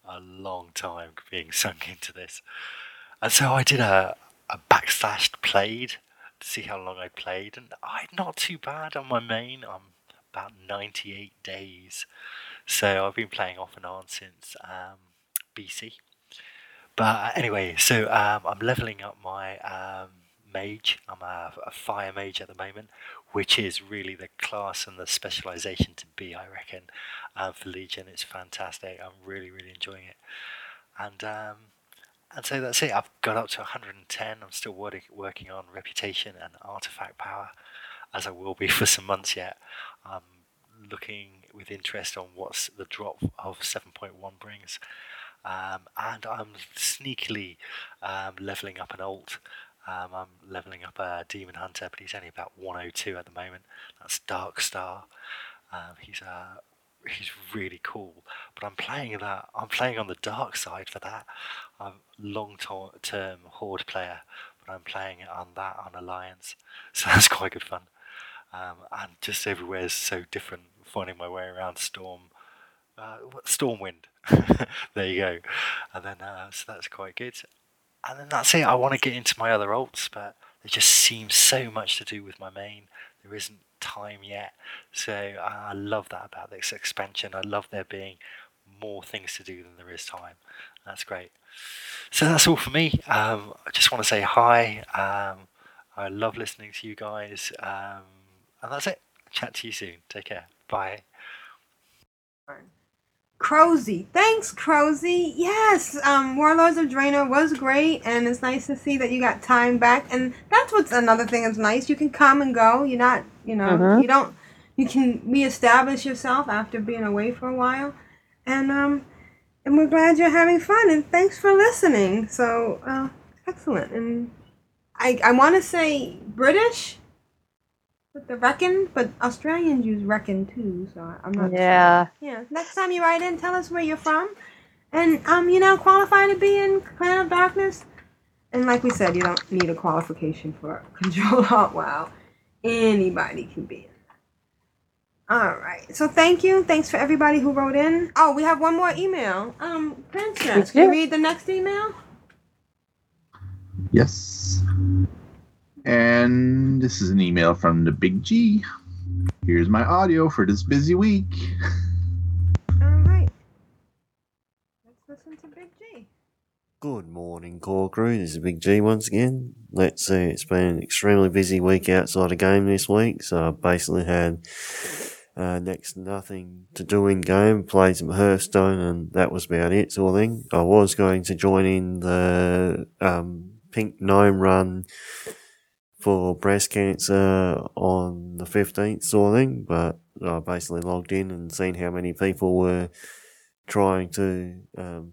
a long time being sunk into this. And so I did a, a backslashed played to see how long I played, and I'm not too bad on my main. I'm about 98 days, so I've been playing off and on since um, BC. But uh, anyway, so um, I'm leveling up my um, mage. I'm a, a fire mage at the moment, which is really the class and the specialization to be, I reckon. Um, for Legion, it's fantastic. I'm really, really enjoying it. And um, and so that's it. I've got up to 110. I'm still working working on reputation and artifact power, as I will be for some months yet. I'm looking with interest on what's the drop of 7.1 brings. Um, and I'm sneakily um, leveling up an alt. Um, I'm leveling up a demon hunter, but he's only about 102 at the moment. That's Dark Star. Um, he's a he's really cool. But I'm playing that. I'm playing on the dark side for that. I'm long to- term horde player, but I'm playing it on that on alliance, so that's quite good fun. Um, and just everywhere is so different. Finding my way around storm, uh, stormwind. there you go. And then uh, so that's quite good. And then that's it. I want to get into my other alts, but there just seems so much to do with my main. There isn't time yet. So I love that about this expansion. I love there being more things to do than there is time. That's great. So that's all for me. Um, I just want to say hi. Um, I love listening to you guys. Um, and that's it. Chat to you soon. Take care. Bye. Crozy. Thanks, Crozy. Yes, um, Warlords of Draenor was great, and it's nice to see that you got time back. And that's what's another thing that's nice. You can come and go. You're not, you know, Mhm. you don't, you can reestablish yourself after being away for a while. And, um, and we're glad you're having fun, and thanks for listening. So, uh, excellent. And I, I want to say British with the reckon, but Australians use reckon too, so I- I'm not Yeah. sure. Yeah. Next time you write in, tell us where you're from. And um, you now qualify to be in Clan of Darkness. And like we said, you don't need a qualification for Control Alt WoW. Anybody can be in. All right. So thank you. Thanks for everybody who wrote in. Oh, we have one more email. Um, Princess, can you read the next email? Yes. And this is an email from the Big G. Here's my audio for this busy week. All right. Let's listen to Big G. Good morning, Core Crew. This is Big G once again. Let's see, it's been an extremely busy week outside of game this week, so I basically had uh, next nothing to do in game, played some Hearthstone, and that was about it, sort of thing. I was going to join in the um, Pink Gnome run for breast cancer on the 15th, sort of thing, but I basically logged in and seen how many people were trying to um,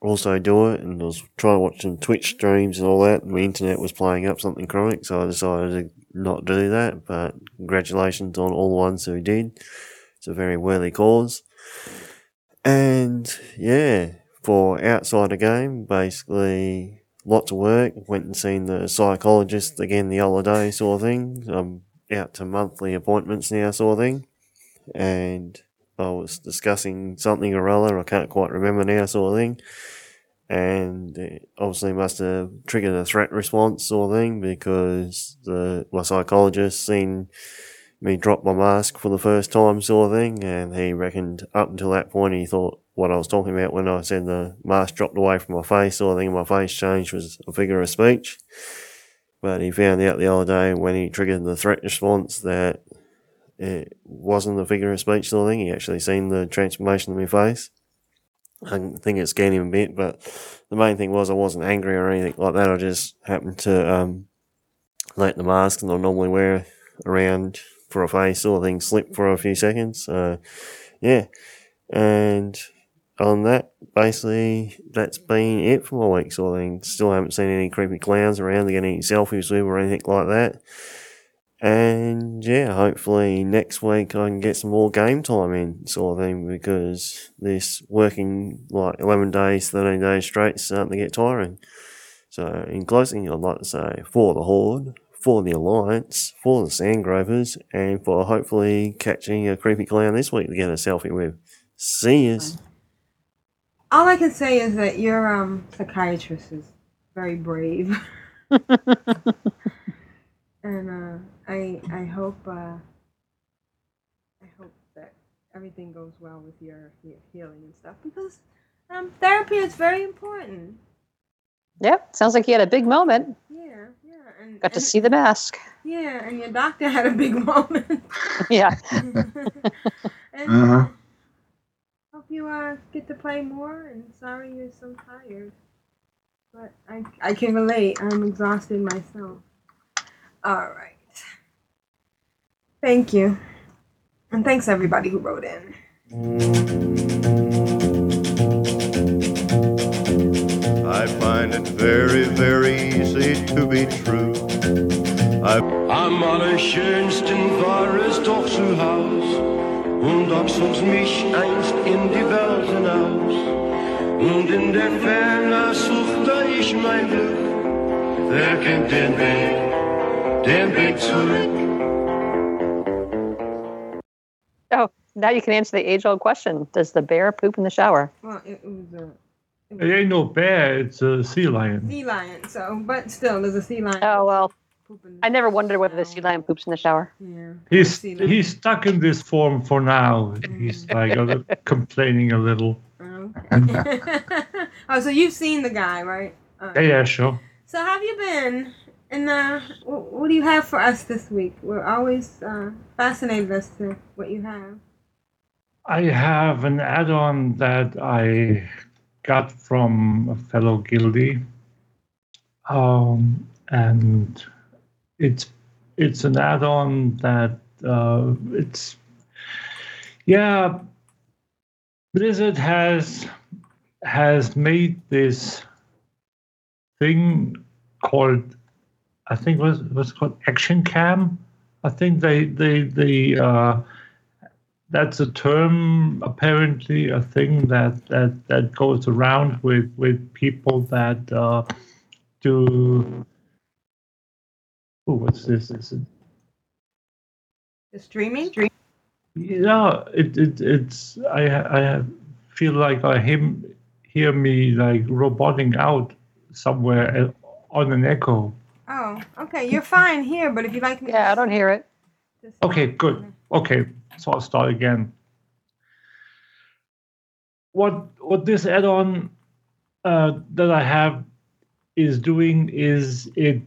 also do it and I was trying to watch some Twitch streams and all that and my internet was playing up something chronic so I decided to not do that but congratulations on all the ones who did. It's a very worthy cause. And yeah, for outside the game, basically lots of work. Went and seen the psychologist again the other day sort of thing. I'm out to monthly appointments now sort of thing. And I was discussing something or other, I can't quite remember now, sort of thing. And it obviously must have triggered a threat response, sort of thing, because the my psychologist seen me drop my mask for the first time, sort of thing, and he reckoned up until that point he thought what I was talking about when I said the mask dropped away from my face, of thing, and my face changed was a figure of speech. But he found out the other day when he triggered the threat response that it wasn't a figure of speech sort of thing. He actually seen the transformation of my face. I think it scared him a bit, but the main thing was I wasn't angry or anything like that. I just happened to um, let the mask that I normally wear around for a face sort of thing slip for a few seconds. So, yeah. And on that, basically, that's been it for my week of thing. Still haven't seen any creepy clowns around to get any selfies with or anything like that. And yeah, hopefully next week I can get some more game time in, sort of thing, because this working like 11 days, 13 days straight is starting to get tiring. So, in closing, I'd like to say for the Horde, for the Alliance, for the Sandgropers, and for hopefully catching a creepy clown this week to get a selfie with. See yous. All I can say is that your um psychiatrist is very brave. and uh, I I hope uh, I hope that everything goes well with your he- healing and stuff because um, therapy is very important. Yep. Sounds like you had a big moment. Yeah, yeah, and Got to and- see the mask. Yeah, and your doctor had a big moment. yeah. and Uh-huh. Hope you uh get to play more. And sorry you're so tired, but I I can relate. I'm exhausted myself. All right. Thank you, and thanks everybody who wrote in. I find it very, very easy to be true. I Am alle schönsten war es doch zu Haus, und auch mich einst in die Welt hinaus. Und in der Ferne suchte ich mein Glück. Wer kennt den Weg, den Weg zurück? Oh, now you can answer the age-old question: Does the bear poop in the shower? Well, it, it was a It ain't no bear, it's a sea lion. sea lion, so but still, there's a sea lion. Oh well, I never wondered whether the sea lion poops in the shower. Yeah. He's he's stuck in this form for now. He's like a li- complaining a little. oh, so you've seen the guy, right? Uh, Yeah, yeah, sure. So how have you been? And uh, what do you have for us this week? We're always uh, fascinated as to what you have. I have an add-on that I got from a fellow guildie, um, and it's it's an add-on that uh, it's yeah. Blizzard has has made this thing called I think was was called Action Cam. I think they they they uh, that's a term apparently a thing that that that goes around with with people that uh, do. Oh, what's this? Is it? The streaming. Yeah, it, it it's I I feel like I him hear me like roboting out somewhere uh, on an echo. Oh, okay. You're fine here, but if you'd like me, yeah, I don't hear it. Okay, good. Okay, so I'll start again. What what this add-on uh, that I have is doing is it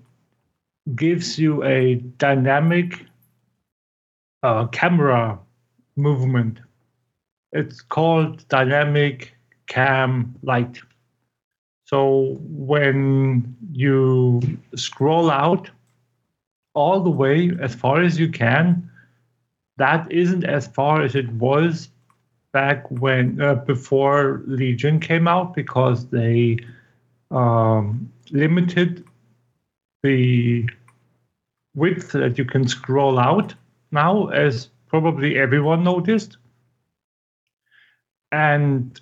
gives you a dynamic uh, camera movement. It's called dynamic cam light. So when you scroll out all the way as far as you can, that isn't as far as it was back when uh, before Legion came out because they um, limited the width that you can scroll out now, as probably everyone noticed. And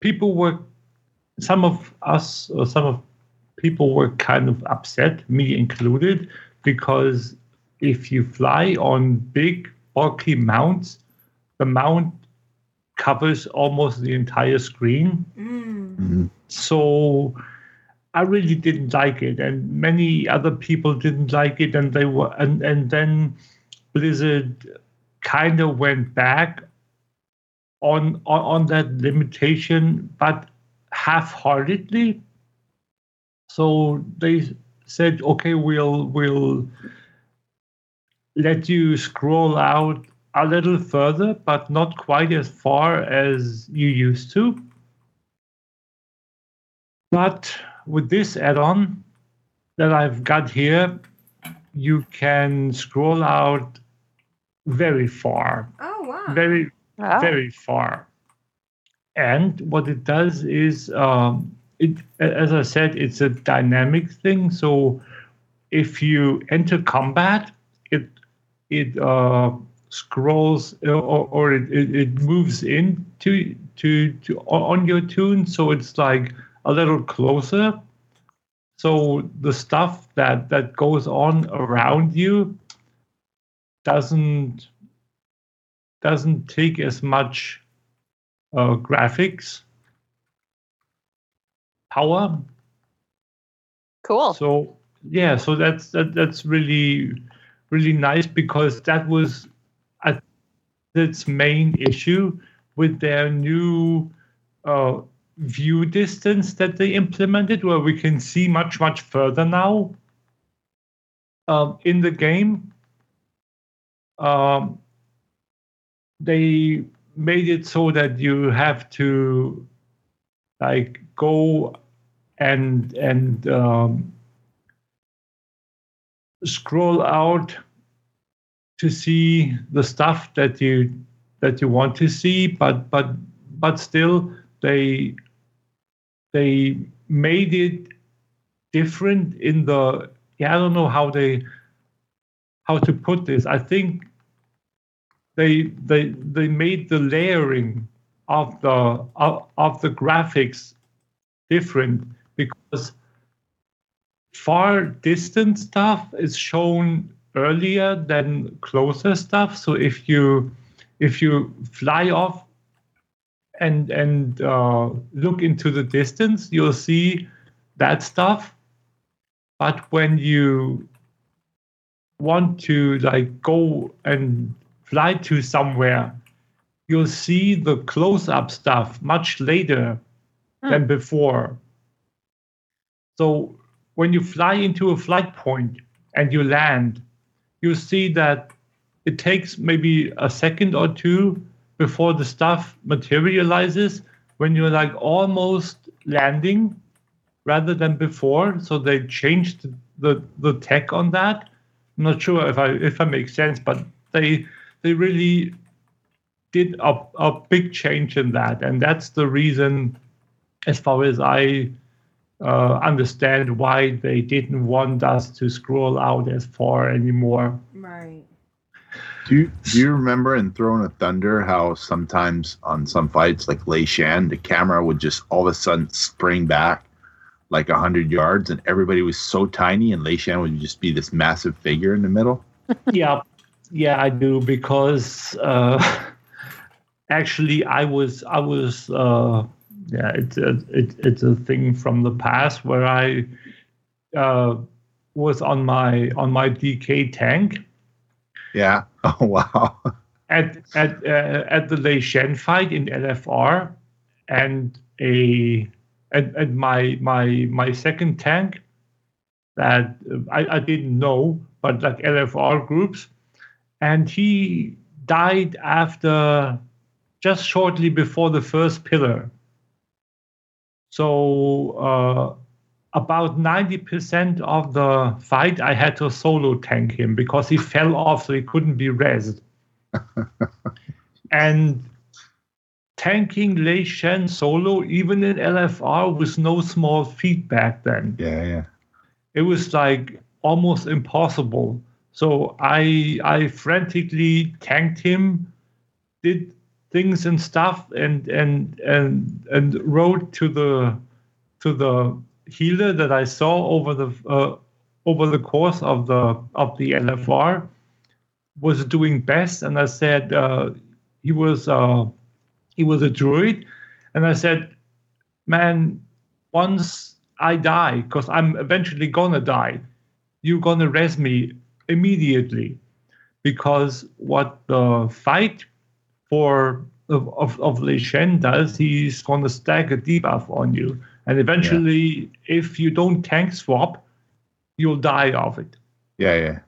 people were, some of us or some of people were kind of upset, me included, because if you fly on big, bulky mounts, the mount covers almost the entire screen. Mm. Mm-hmm. So I really didn't like it, and many other people didn't like it, and they were, and and then Blizzard kind of went back on, on on that limitation, but half-heartedly. So they said, "Okay, we'll we'll let you scroll out a little further, but not quite as far as you used to." But with this add-on that I've got here, you can scroll out very far. Oh wow. Very, Wow. very far. And what it does is, um, it as I said, it's a dynamic thing. So if you enter combat, it it uh, scrolls uh, or, or it, it, it moves in to, to to on your tune. So it's like a little closer. So the stuff that that goes on around you doesn't doesn't take as much uh, graphics power. Cool. So yeah, so that's that, that's really really nice because that was I, its main issue with their new uh, view distance that they implemented, where we can see much much further now um, in the game. Um, they made it so that you have to like go and and um, scroll out to see the stuff that you that you want to see but but but still they they made it different in the yeah i don't know how they how to put this i think they they they made the layering of the of, of the graphics different because far distant stuff is shown earlier than closer stuff. So if you if you fly off and and uh, look into the distance, you'll see that stuff. But when you want to like go and fly to somewhere, you'll see the close-up stuff much later than before. So when you fly into a flight point and you land, you see that it takes maybe a second or two before the stuff materializes when you're like almost landing rather than before. So they changed the the tech on that. I'm not sure if I if I make sense, but they they really did a, a big change in that, and that's the reason, as far as I uh, understand, why they didn't want us to scroll out as far anymore. Right. Do you, do you remember in Throne of Thunder how sometimes on some fights like Lei Shen, the camera would just all of a sudden spring back like a hundred yards, and everybody was so tiny, and Lei Shen would just be this massive figure in the middle. yeah, yeah, I do because uh, actually I was I was uh, yeah it's a it, it's a thing from the past where I uh, was on my on my DK tank Yeah. Oh wow. at at uh, at the Lei Shen fight in LFR, and a and, and my my my second tank that uh, I, I didn't know, but like LFR groups, and he died after just shortly before the first pillar. So uh, about 90% of the fight, I had to solo tank him because he fell off, so he couldn't be rezzed. and tanking Lei Shen solo, even in LFR, was no small feat back then. Yeah, yeah. It was like almost impossible. So I I frantically tanked him, did things and stuff, and and and and rode to the to the healer that I saw over the uh, over the course of the of the LFR was doing best, and I said uh, he was uh, he was a druid, and I said, man, once I die, because I'm eventually gonna die, you're gonna res me immediately, because what the fight for of of, of does, he's gonna stack a debuff on you, and eventually, if you don't tank swap, you'll die of it. Yeah, yeah.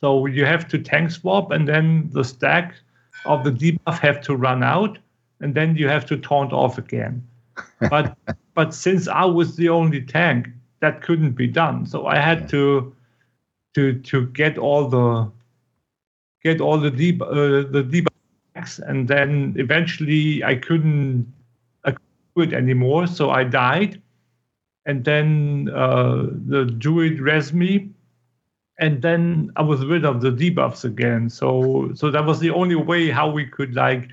So you have to tank swap, and then the stack of the debuff have to run out, and then you have to taunt off again. But but since I was the only tank, that couldn't be done. So I had to to to get all the get all the deb- uh, the debuffs, and then eventually I couldn't do it anymore. So I died, and then uh, the druid res me, and then I was rid of the debuffs again. So so that was the only way how we could like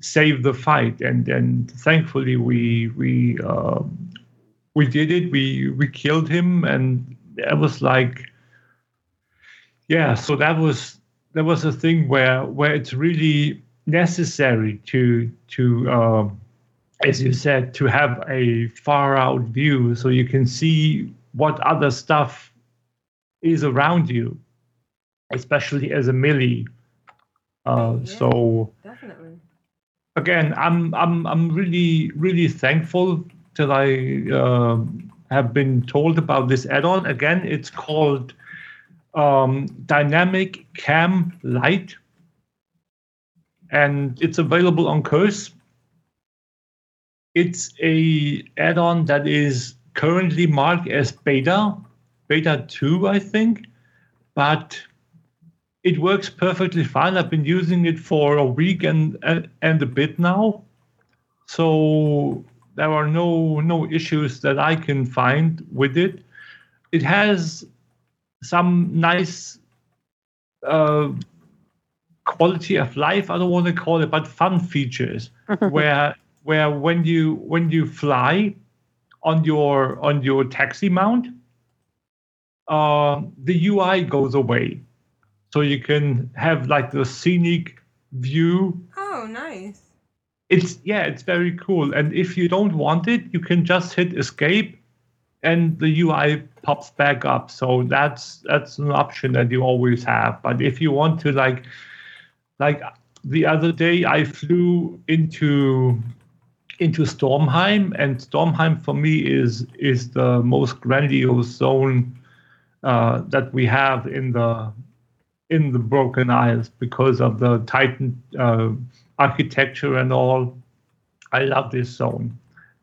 save the fight, and and thankfully we we um, we did it. We we killed him, and it was like yeah. So that was that was a thing where where it's really necessary to to um, as you said to have a far out view so you can see what other stuff is around you especially as a melee uh, so Definitely. again i'm i'm i'm really really thankful that i um have been told about this add-on. Again it's called um, dynamic cam light and it's available on curse it's a add-on that is currently marked as beta beta 2 i think but it works perfectly fine. I've been using it for a week and and, and a bit now. So there are no no issues that i can find with it. It has some nice uh, quality of life I don't want to call it, but fun features where where when you when you fly on your on your taxi mount, uh, the UI goes away, so you can have like the scenic view. Oh, nice. it's yeah it's very cool. And if you don't want it you can just hit escape and the ui pops back up. So that's that's an option that you always have. But if you want to like like the other day i flew into into stormheim and stormheim for me is is the most grandiose zone uh, that we have in the in the Broken Isles because of the Titan uh, architecture and all. I love this zone,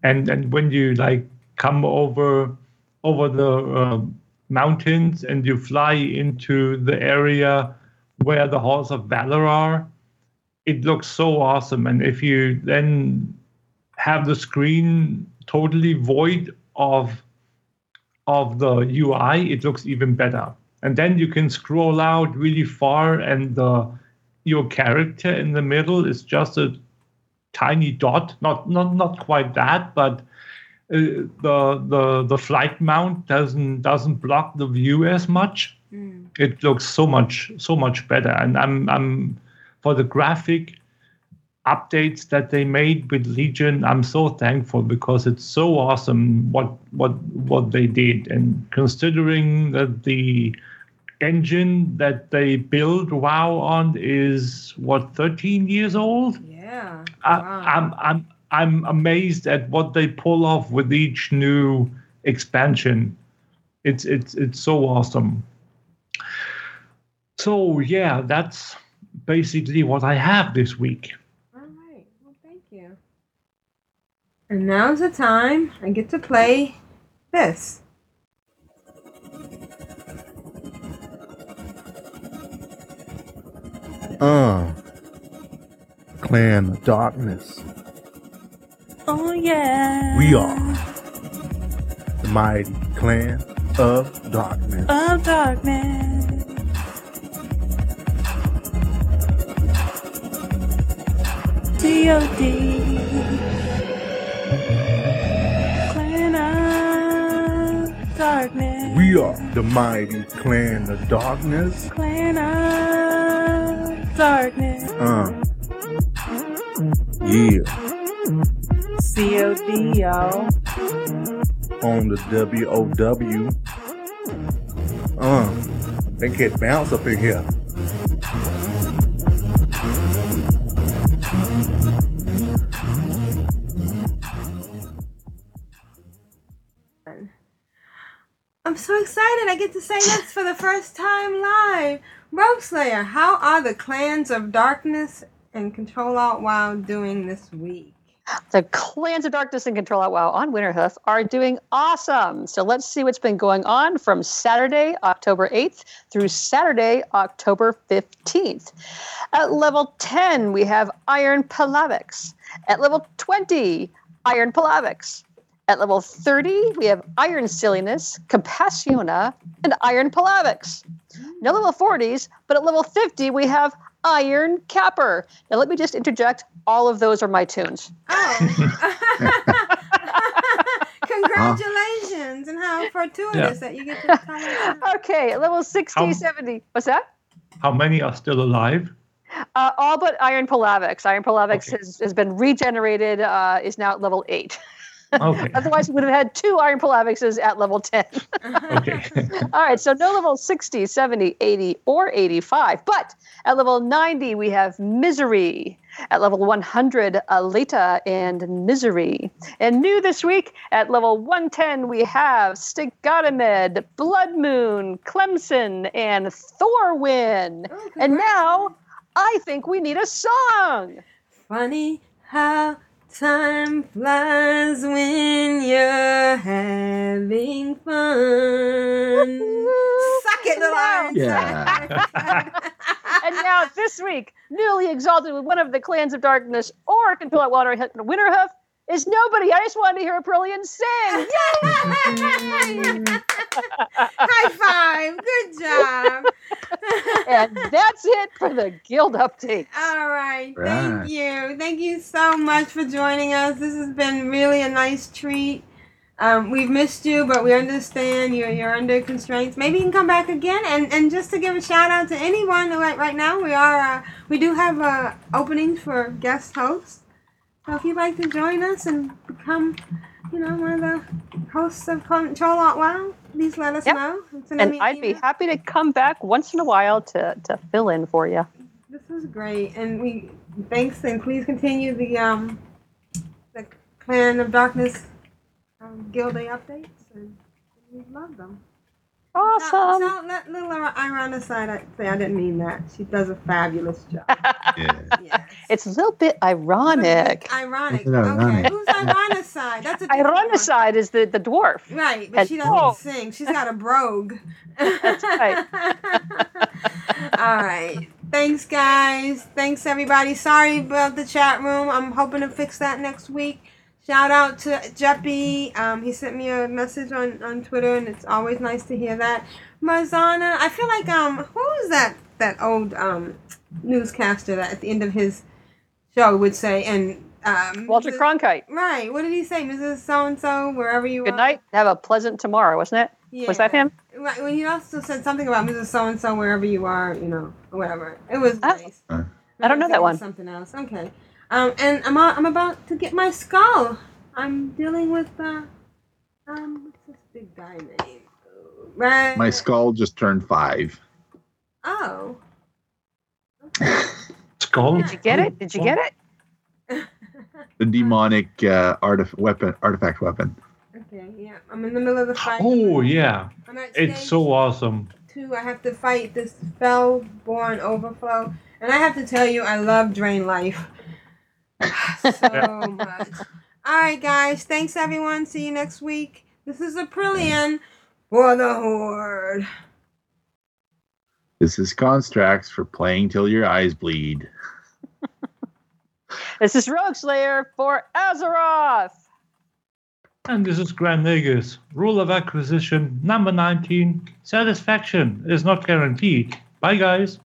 and and when you like come over over the uh, mountains and you fly into the area where the halls of valor are, it looks so awesome. And if you then have the screen totally void of of the UI, it looks even better. And then you can scroll out really far, and the your character in the middle is just a tiny dot. Not not not quite that, but uh, the the the flight mount doesn't doesn't block the view as much. It looks so much so much better, and I'm I'm for the graphic updates that they made with Legion. I'm so thankful because it's so awesome what what what they did, and considering that the engine that they build WoW on is what 13 years old. Yeah. I, I'm I'm I'm amazed at what they pull off with each new expansion. It's it's it's so awesome. So yeah, that's basically what I have this week. All right. Well, thank you. And now's the time I get to play this. Uh. Clan of Darkness. Oh yeah. We are the mighty clan of darkness. Of darkness. D.O.D. Clan darkness. We are the mighty clan of darkness. Clan of darkness. Uh. Yeah. C.O.D. y'all. On the WOW. Uh. They get bounce up in here. So excited. I get to say this for the first time live. Rogue Slayer, how are the clans of darkness and Control Alt WoW doing this week? The Clans of Darkness and Control Alt WoW on Winterhoof are doing awesome. So let's see what's been going on from Saturday, October 8th through Saturday, October 15th. At level 10, we have Iron Palavics. At level 20, Iron Palavics. At level 30, we have Iron Silliness, Compassiona, and Iron Palavics. No level 40s, but at level 50, we have Iron Capper. Now, let me just interject all of those are my toons. Oh. Congratulations, and how fortuitous that you get to tell us. Okay, at level 60, How- 70. What's that? How many are still alive? Uh, all but Iron Palavics. Iron Palavics has, has been regenerated, uh, is now at level 8. Okay. Otherwise, we would have had two Iron Palavixes at level 10. Okay. All right, so no level 60, 70, 80, or 85. But at level 90, we have Misery. At level 100, Alita uh, and Misery. And new this week, at level 110, we have Stigatomed, Blood Moon, Clemson, and Thorwin. Oh, and now, I think we need a song. Funny how time flies when you're having fun. Suck it, little iron. Yeah. and now this week, newly exalted with one of the clans of darkness or control at water Winterhoof is nobody. I just wanted to hear a Aprillian sing. Yay! High five. Good job. and that's it for the guild update. All right. Right. Thank you. Thank you so much for joining us. This has been really a nice treat. Um, we've missed you, but we understand you're, you're under constraints. Maybe you can come back again. And, and just to give a shout out to anyone right, right now, we are uh, we do have uh, openings for guest hosts. So if you'd like to join us and become, you know, one of the hosts of Control Alt Wow, please let us know. Send And I'd be happy to come back once in a while to, to fill in for you. This was great, and we thanks and please continue the um the Clan of Darkness um, Guild Day updates, and we love them. Awesome. So, let little Iron aside, I say I didn't mean that. She does a fabulous job. It's a little bit ironic. Ironic. Is ironic? Okay, who's Ironicide? That's a different Ironicide is the, the dwarf. Right, but she doesn't Oh. sing. She's got a brogue. That's right. All right. Thanks, guys. Thanks, everybody. Sorry about the chat room. I'm hoping to fix that next week. Shout out to Jeppy. Um, he sent me a message on, on Twitter, and it's always nice to hear that. Marzana, I feel like um, who was that that old um newscaster that at the end of his show would say and um Walter Mrs. Cronkite. Right. What did he say, Mrs. So and So, wherever you Good are? night. Have a pleasant tomorrow, wasn't it? Was that him? Right. Well, he also said something about Mrs. So and So, wherever you are, you know, whatever. It was nice. I don't know that Maybe one. Something else. Okay. Um, and I'm uh, I'm about to get my skull. I'm dealing with uh, um, what's this big guy name? Right. My skull just turned five. Oh. Skull. Did you get it? Did you get it? The demonic uh, artif- weapon, artifact weapon. Okay. Yeah. I'm in the middle of the fight. Oh yeah, I'm at it's so awesome. two. I have to fight this spell-born overflow, and I have to tell you, I love Drain Life so much. All right, guys. Thanks, everyone. See you next week. This is Aprillian for the Horde. This is Constrax for playing till your eyes bleed. This is Rogue Slayer for Azeroth. And this is Grand Nagus. Rule of acquisition number 19. Satisfaction is not guaranteed. Bye, guys.